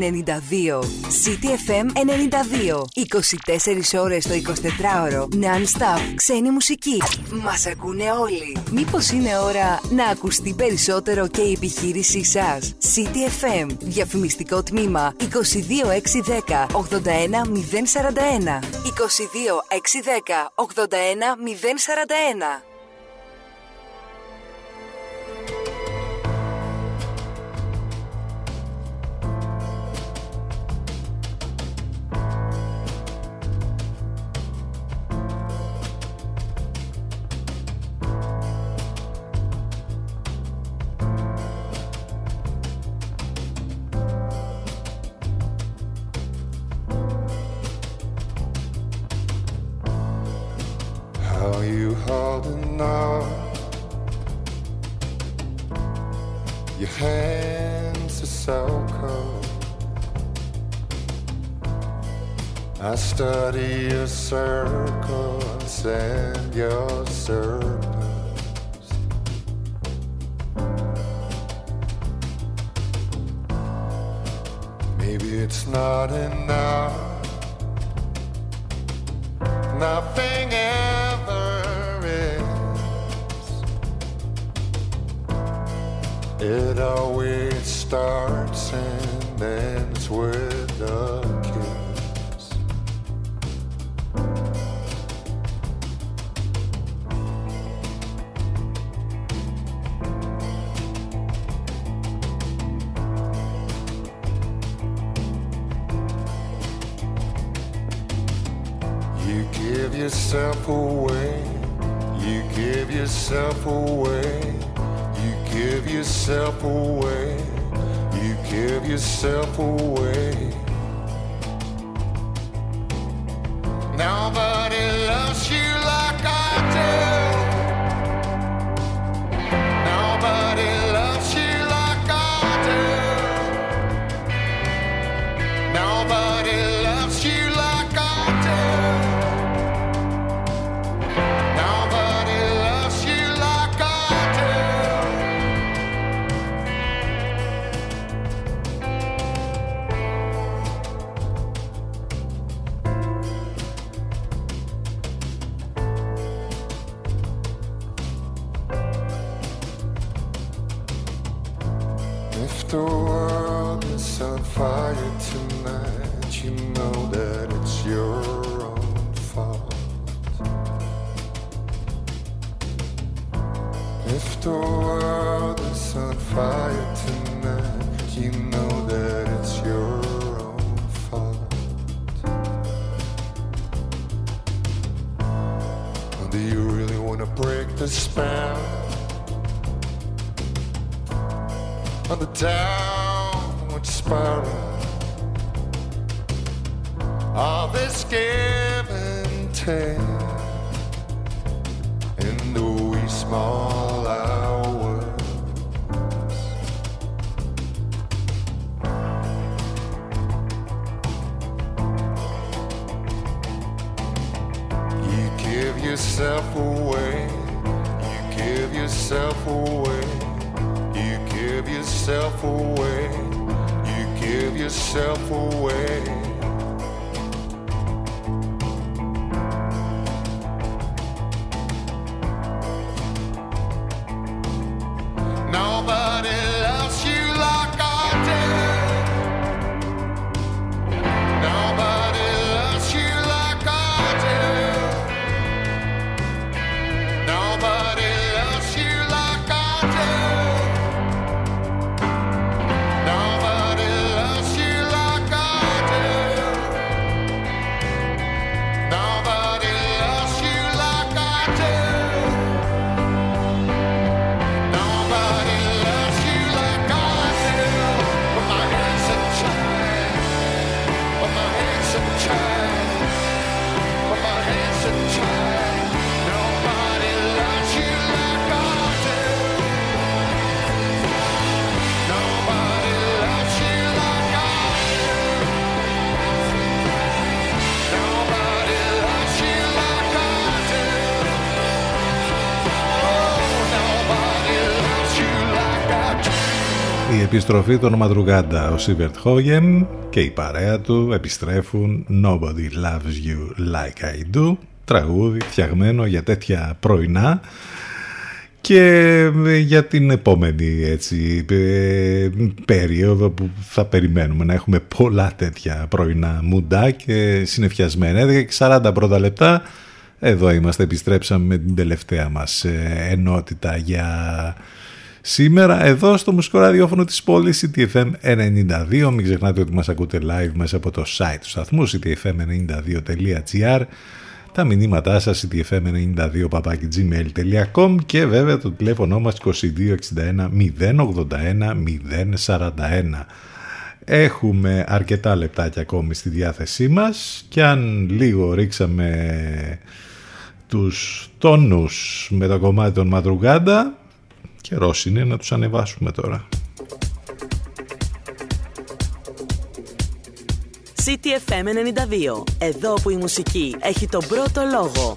92. CTFM 92. 24 ώρες το 24ωρο. Non-stop. Ξένη μουσική. Μας ακούνε όλοι. Μήπως είναι ώρα να ακουστεί περισσότερο και η επιχείρησή σας; CTFM. Διαφημιστικό τμήμα 22610 81041. 22610 81041. yourself away. You give yourself away. You give yourself away. You give yourself away. Επιστροφή των Μαδρουγάντα. Ο Σίβερτ Χόγεν και η παρέα του επιστρέφουν Nobody Loves You Like I Do τραγούδι φτιαγμένο για τέτοια πρωινά και ε, για την επόμενη έτσι, ε, περίοδο που θα περιμένουμε να έχουμε πολλά τέτοια πρωινά μουντά και συνεφιασμένα. 11 και 40 πρώτα λεπτά. Εδώ είμαστε, επιστρέψαμε με την τελευταία μας ε, ενότητα για σήμερα εδώ στο μουσικό ραδιόφωνο της πόλης CTFM92 μην ξεχνάτε ότι μας ακούτε live μέσα από το site του σταθμού ctfm92.gr τα μηνύματά σας ctfm92 και βέβαια το τηλέφωνο μας 2261 081 041 Έχουμε αρκετά λεπτάκια ακόμη στη διάθεσή μας. Και αν λίγο ρίξαμε τους τόνους με το κομμάτι των Μαδρουγάντα καιρός είναι να τους ανεβάσουμε τώρα. CTFM 92. Εδώ που η μουσική έχει τον πρώτο λόγο.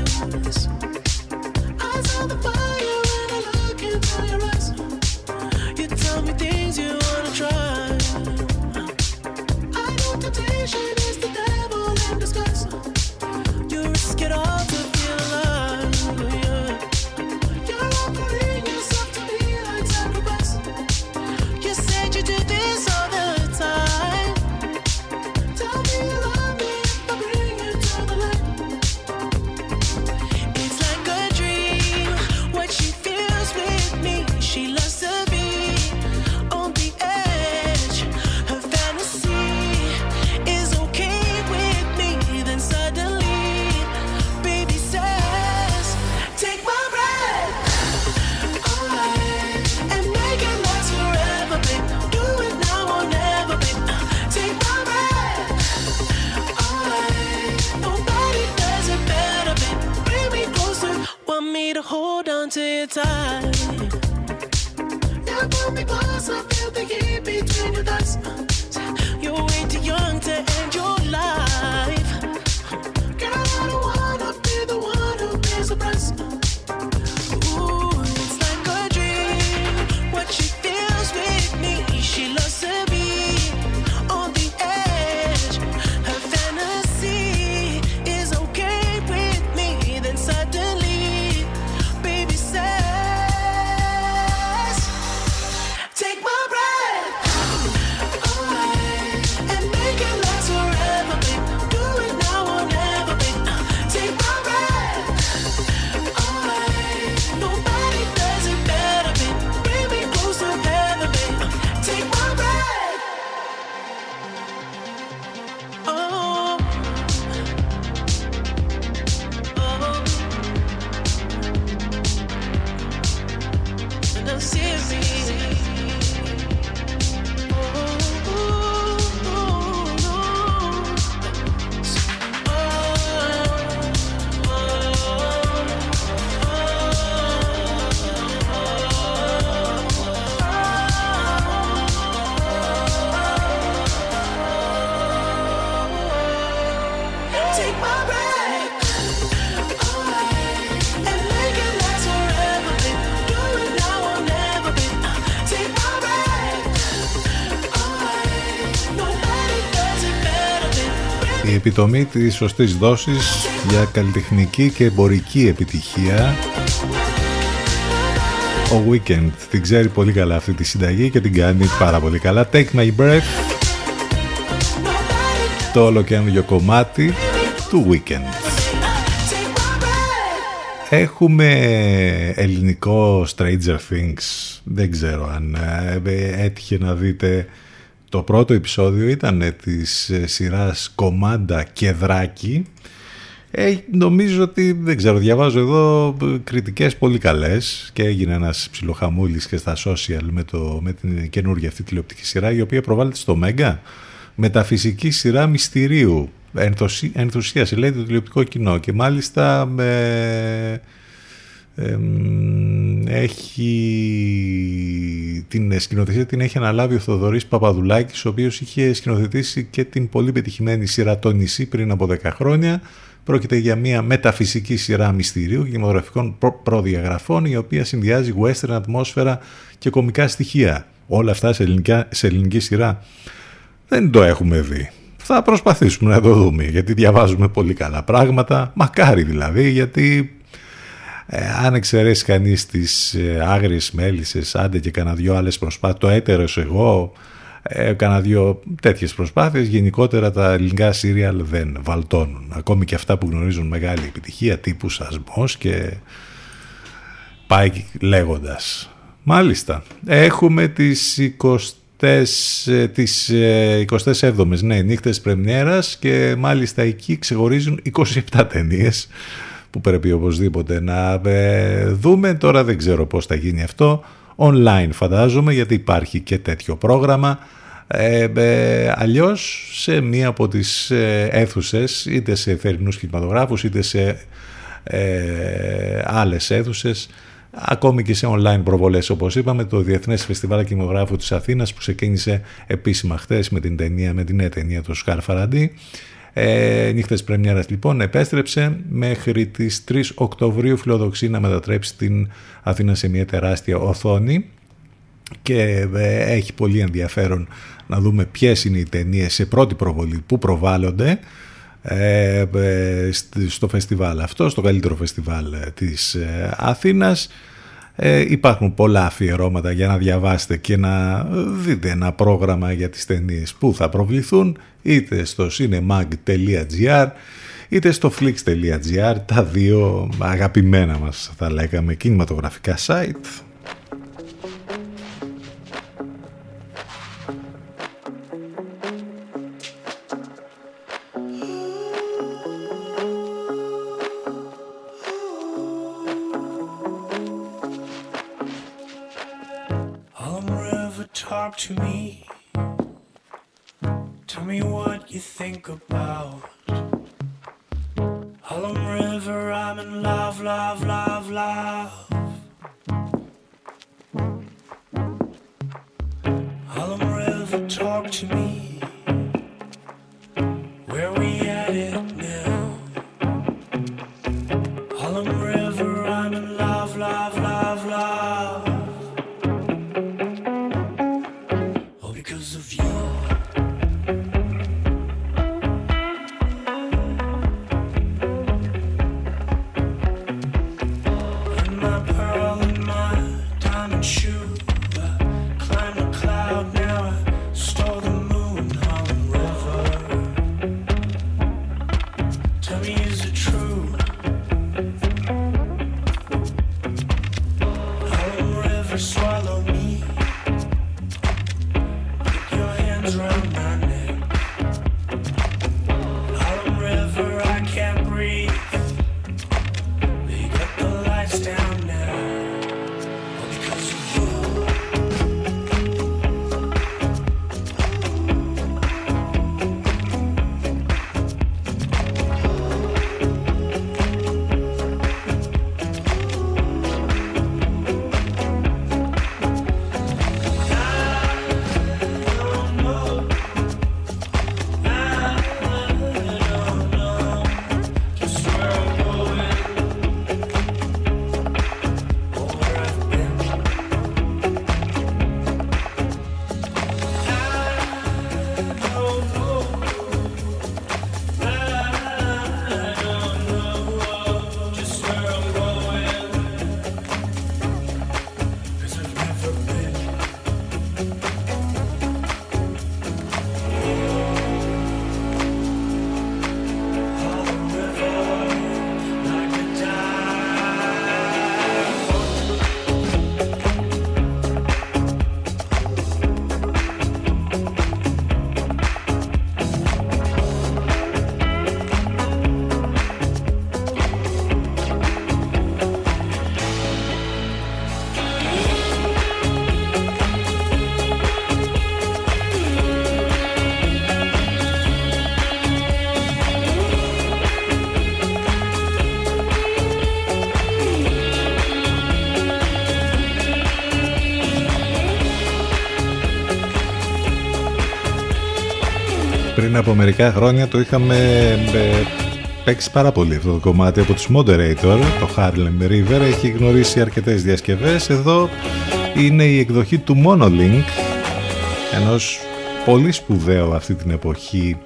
Επιτομή της σωστής δόσης για καλλιτεχνική και εμπορική επιτυχία. Ο Weekend την ξέρει πολύ καλά αυτή τη συνταγή και την κάνει πάρα πολύ καλά. Take My Breath. Το όλο και ένα κομμάτι του Weekend. Έχουμε ελληνικό Stranger Things. Δεν ξέρω αν ε, έτυχε να δείτε το πρώτο επεισόδιο ήταν της ε, σειράς Κομάντα και Δράκη. Ε, νομίζω ότι, δεν ξέρω, διαβάζω εδώ ε, κριτικές πολύ καλές και έγινε ένας ψιλοχαμούλης και στα social με, το, με την καινούργια αυτή τηλεοπτική σειρά η οποία προβάλλεται στο Μέγκα. Μεταφυσική σειρά μυστηρίου. Ενθουσί- ενθουσίασε λέει το τηλεοπτικό κοινό. Και μάλιστα ε, εμ, έχει την σκηνοθεσία την έχει αναλάβει ο Θοδωρής Παπαδουλάκης ο οποίος είχε σκηνοθετήσει και την πολύ πετυχημένη σειρά «Το νησί» πριν από 10 χρόνια. Πρόκειται για μια μεταφυσική σειρά μυστηρίου και κινηματογραφικών προ- προδιαγραφών η οποία συνδυάζει western ατμόσφαιρα και κομικά στοιχεία. Όλα αυτά σε, ελληνικά, σε ελληνική σειρά. Δεν το έχουμε δει. Θα προσπαθήσουμε να το δούμε γιατί διαβάζουμε πολύ καλά πράγματα. Μακάρι δηλαδή γιατί ε, αν εξαιρέσεις κανείς τις ε, άγριες μέλισσες, άντε και κανένα δυο άλλες προσπάθειες, το έτερο εγώ, ε, κάνα δυο τέτοιες προσπάθειες. Γενικότερα τα ελληνικά σύριαλ δεν βαλτώνουν. Ακόμη και αυτά που γνωρίζουν μεγάλη επιτυχία, τύπου Σασμός και πάει λέγοντας. Μάλιστα. Έχουμε τις 20 ε, τις ε, 27ες ναι, νύχτες πρεμιέρας και μάλιστα εκεί ξεχωρίζουν 27 ταινίες που πρέπει οπωσδήποτε να ε, δούμε. Τώρα δεν ξέρω πώς θα γίνει αυτό. Online φαντάζομαι γιατί υπάρχει και τέτοιο πρόγραμμα. Ε, ε, αλλιώς σε μία από τις ε, αίθουσες είτε σε θερινούς κινηματογράφους είτε σε ε, άλλες αίθουσες ακόμη και σε online προβολές όπως είπαμε το Διεθνές Φεστιβάλ Κινηματογράφου της Αθήνας που ξεκίνησε επίσημα χθες με την ταινία, με την νέα ταινία του Σκάρ Φαραντί ε, νύχτες πρεμιέρας λοιπόν επέστρεψε μέχρι τις 3 Οκτωβρίου φιλοδοξεί να μετατρέψει την Αθήνα σε μια τεράστια οθόνη και ε, έχει πολύ ενδιαφέρον να δούμε ποιες είναι οι ταινίες σε πρώτη προβολή που προβάλλονται ε, ε, στο φεστιβάλ αυτό, στο καλύτερο φεστιβάλ ε, της ε, Αθήνας. Ε, υπάρχουν πολλά αφιερώματα για να διαβάσετε και να δείτε ένα πρόγραμμα για τις ταινίες που θα προβληθούν είτε στο cinemag.gr είτε στο flix.gr τα δύο αγαπημένα μας θα λέγαμε κινηματογραφικά site to me. Tell me what you think about. Από μερικά χρόνια το είχαμε ε, παίξει πάρα πολύ αυτό το κομμάτι από τους Moderator, το Harlem River, έχει γνωρίσει αρκετές διασκευές. Εδώ είναι η εκδοχή του Monolink, ενός πολύ σπουδαίο αυτή την εποχή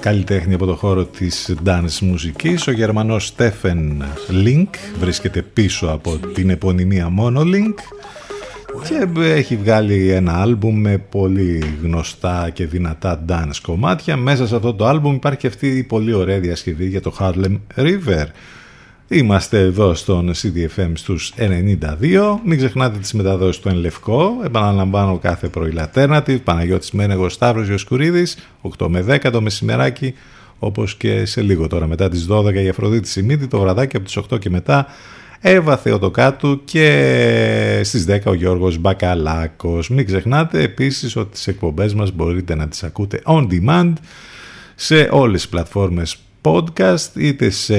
καλλιτέχνη από το χώρο της dance μουσικής. Ο Γερμανός Στέφεν Link βρίσκεται πίσω από την επωνυμία Monolink και έχει βγάλει ένα άλμπουμ με πολύ γνωστά και δυνατά dance κομμάτια. Μέσα σε αυτό το άλμπουμ υπάρχει και αυτή η πολύ ωραία διασκευή για το Harlem River. Είμαστε εδώ στον CDFM στους 92. Μην ξεχνάτε τις μεταδόσεις του Ενλευκό. Επαναλαμβάνω κάθε πρωί Alternative. Παναγιώτης Μένεγος Σταύρος Ιωσκουρίδης. 8 με 10 το μεσημεράκι. Όπως και σε λίγο τώρα μετά τις 12 η Αφροδίτη Σιμίτη. Το βραδάκι από τις 8 και μετά Εύα Θεοτοκάτου και στις 10 ο Γιώργος Μπακαλάκος. Μην ξεχνάτε επίσης ότι τις εκπομπές μας μπορείτε να τις ακούτε on demand σε όλες τις πλατφόρμες podcast είτε σε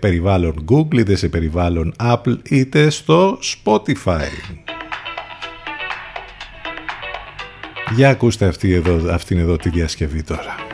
περιβάλλον Google είτε σε περιβάλλον Apple είτε στο Spotify. Για ακούστε αυτή εδώ, αυτήν εδώ τη διασκευή τώρα.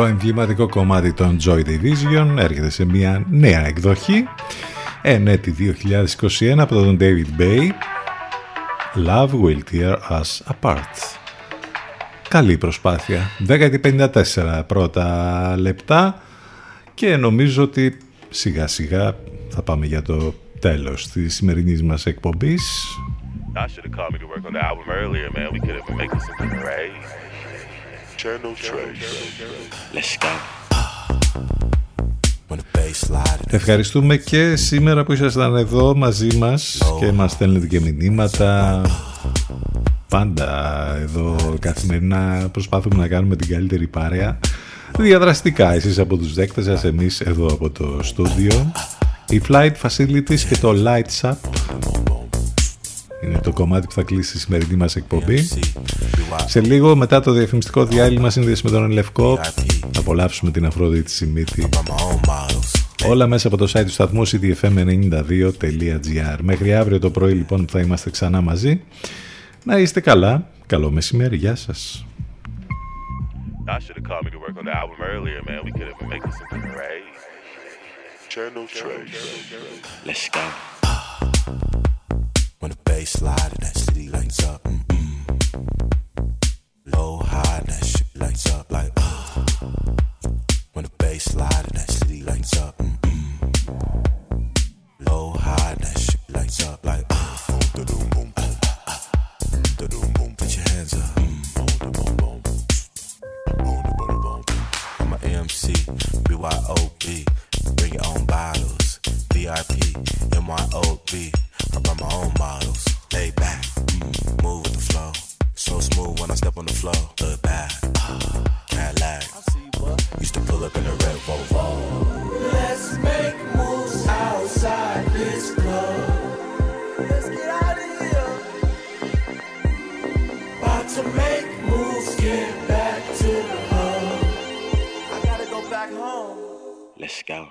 Το εμβληματικό κομμάτι των Joy Division. Έρχεται σε μια νέα εκδοχή. Εν έτη 2021 από τον David Bay Love will tear us apart. Καλή προσπάθεια. 10.54 πρώτα λεπτά. Και νομίζω ότι σιγά σιγά θα πάμε για το τέλος της σημερινής μας εκπομπής. I should have called me to work on the album earlier, man. We could have been making some great. Ευχαριστούμε και σήμερα που ήσασταν εδώ μαζί μας και μας στέλνετε και μηνύματα. Πάντα εδώ καθημερινά προσπάθουμε να κάνουμε την καλύτερη παρέα. διαδραστικά εσείς από τους δέκτες σας, εμείς εδώ από το στούντιο. Η Flight Facilities και το Lights Up είναι το κομμάτι που θα κλείσει τη σημερινή μας εκπομπή. Σε λίγο μετά το διαφημιστικό διάλειμμα σύνδεση με τον Λευκό θα απολαύσουμε την Αφροδίτη Σιμίτη. Όλα μέσα από το site του σταθμού cdfm92.gr Μέχρι αύριο το πρωί λοιπόν που θα είμαστε ξανά μαζί. Να είστε καλά. Καλό μεσημέρι. Γεια σας. I should have called me to work on the album earlier, man. We could have been making some rays. Channel Trace. Let's go. When the bass slide and that city lights up. mm-mm. Low, high, and that shit lights up like. ah. When the bass slide and that city lights up. mm-mm. Low, high, and that shit lights up like. ah. Boom. Put your hands up. Mm. Boom. I'm a MC, BYOB. Bring your own bottles. VIP, MYOB. I buy my own models. Lay back, mm, move with the flow. So smooth when I step on the floor. Look back, Cadillac. Used to pull up in a red Volvo. Let's make moves outside this club. Let's get out of here. About to make moves, get back to the hub. I gotta go back home. Let's go.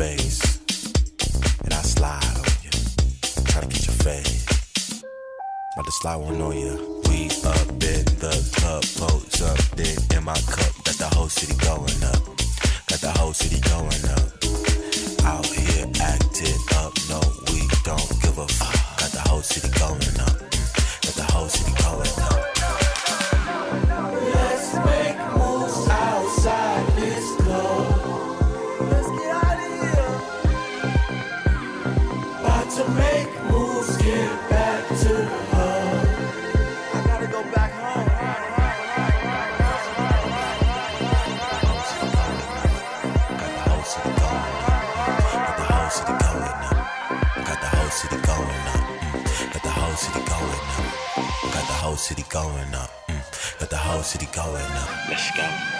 Bass, and I slide on you. Try to catch your fade, about to slide one on you. We up in the club, pose then in my cup. Got the whole city going up. Got the whole city going up. Out here acting up, no, we don't give a fuck. Got the whole city going up. Got the whole city going up. City going up. Mm. Got the whole city going up. Let's go.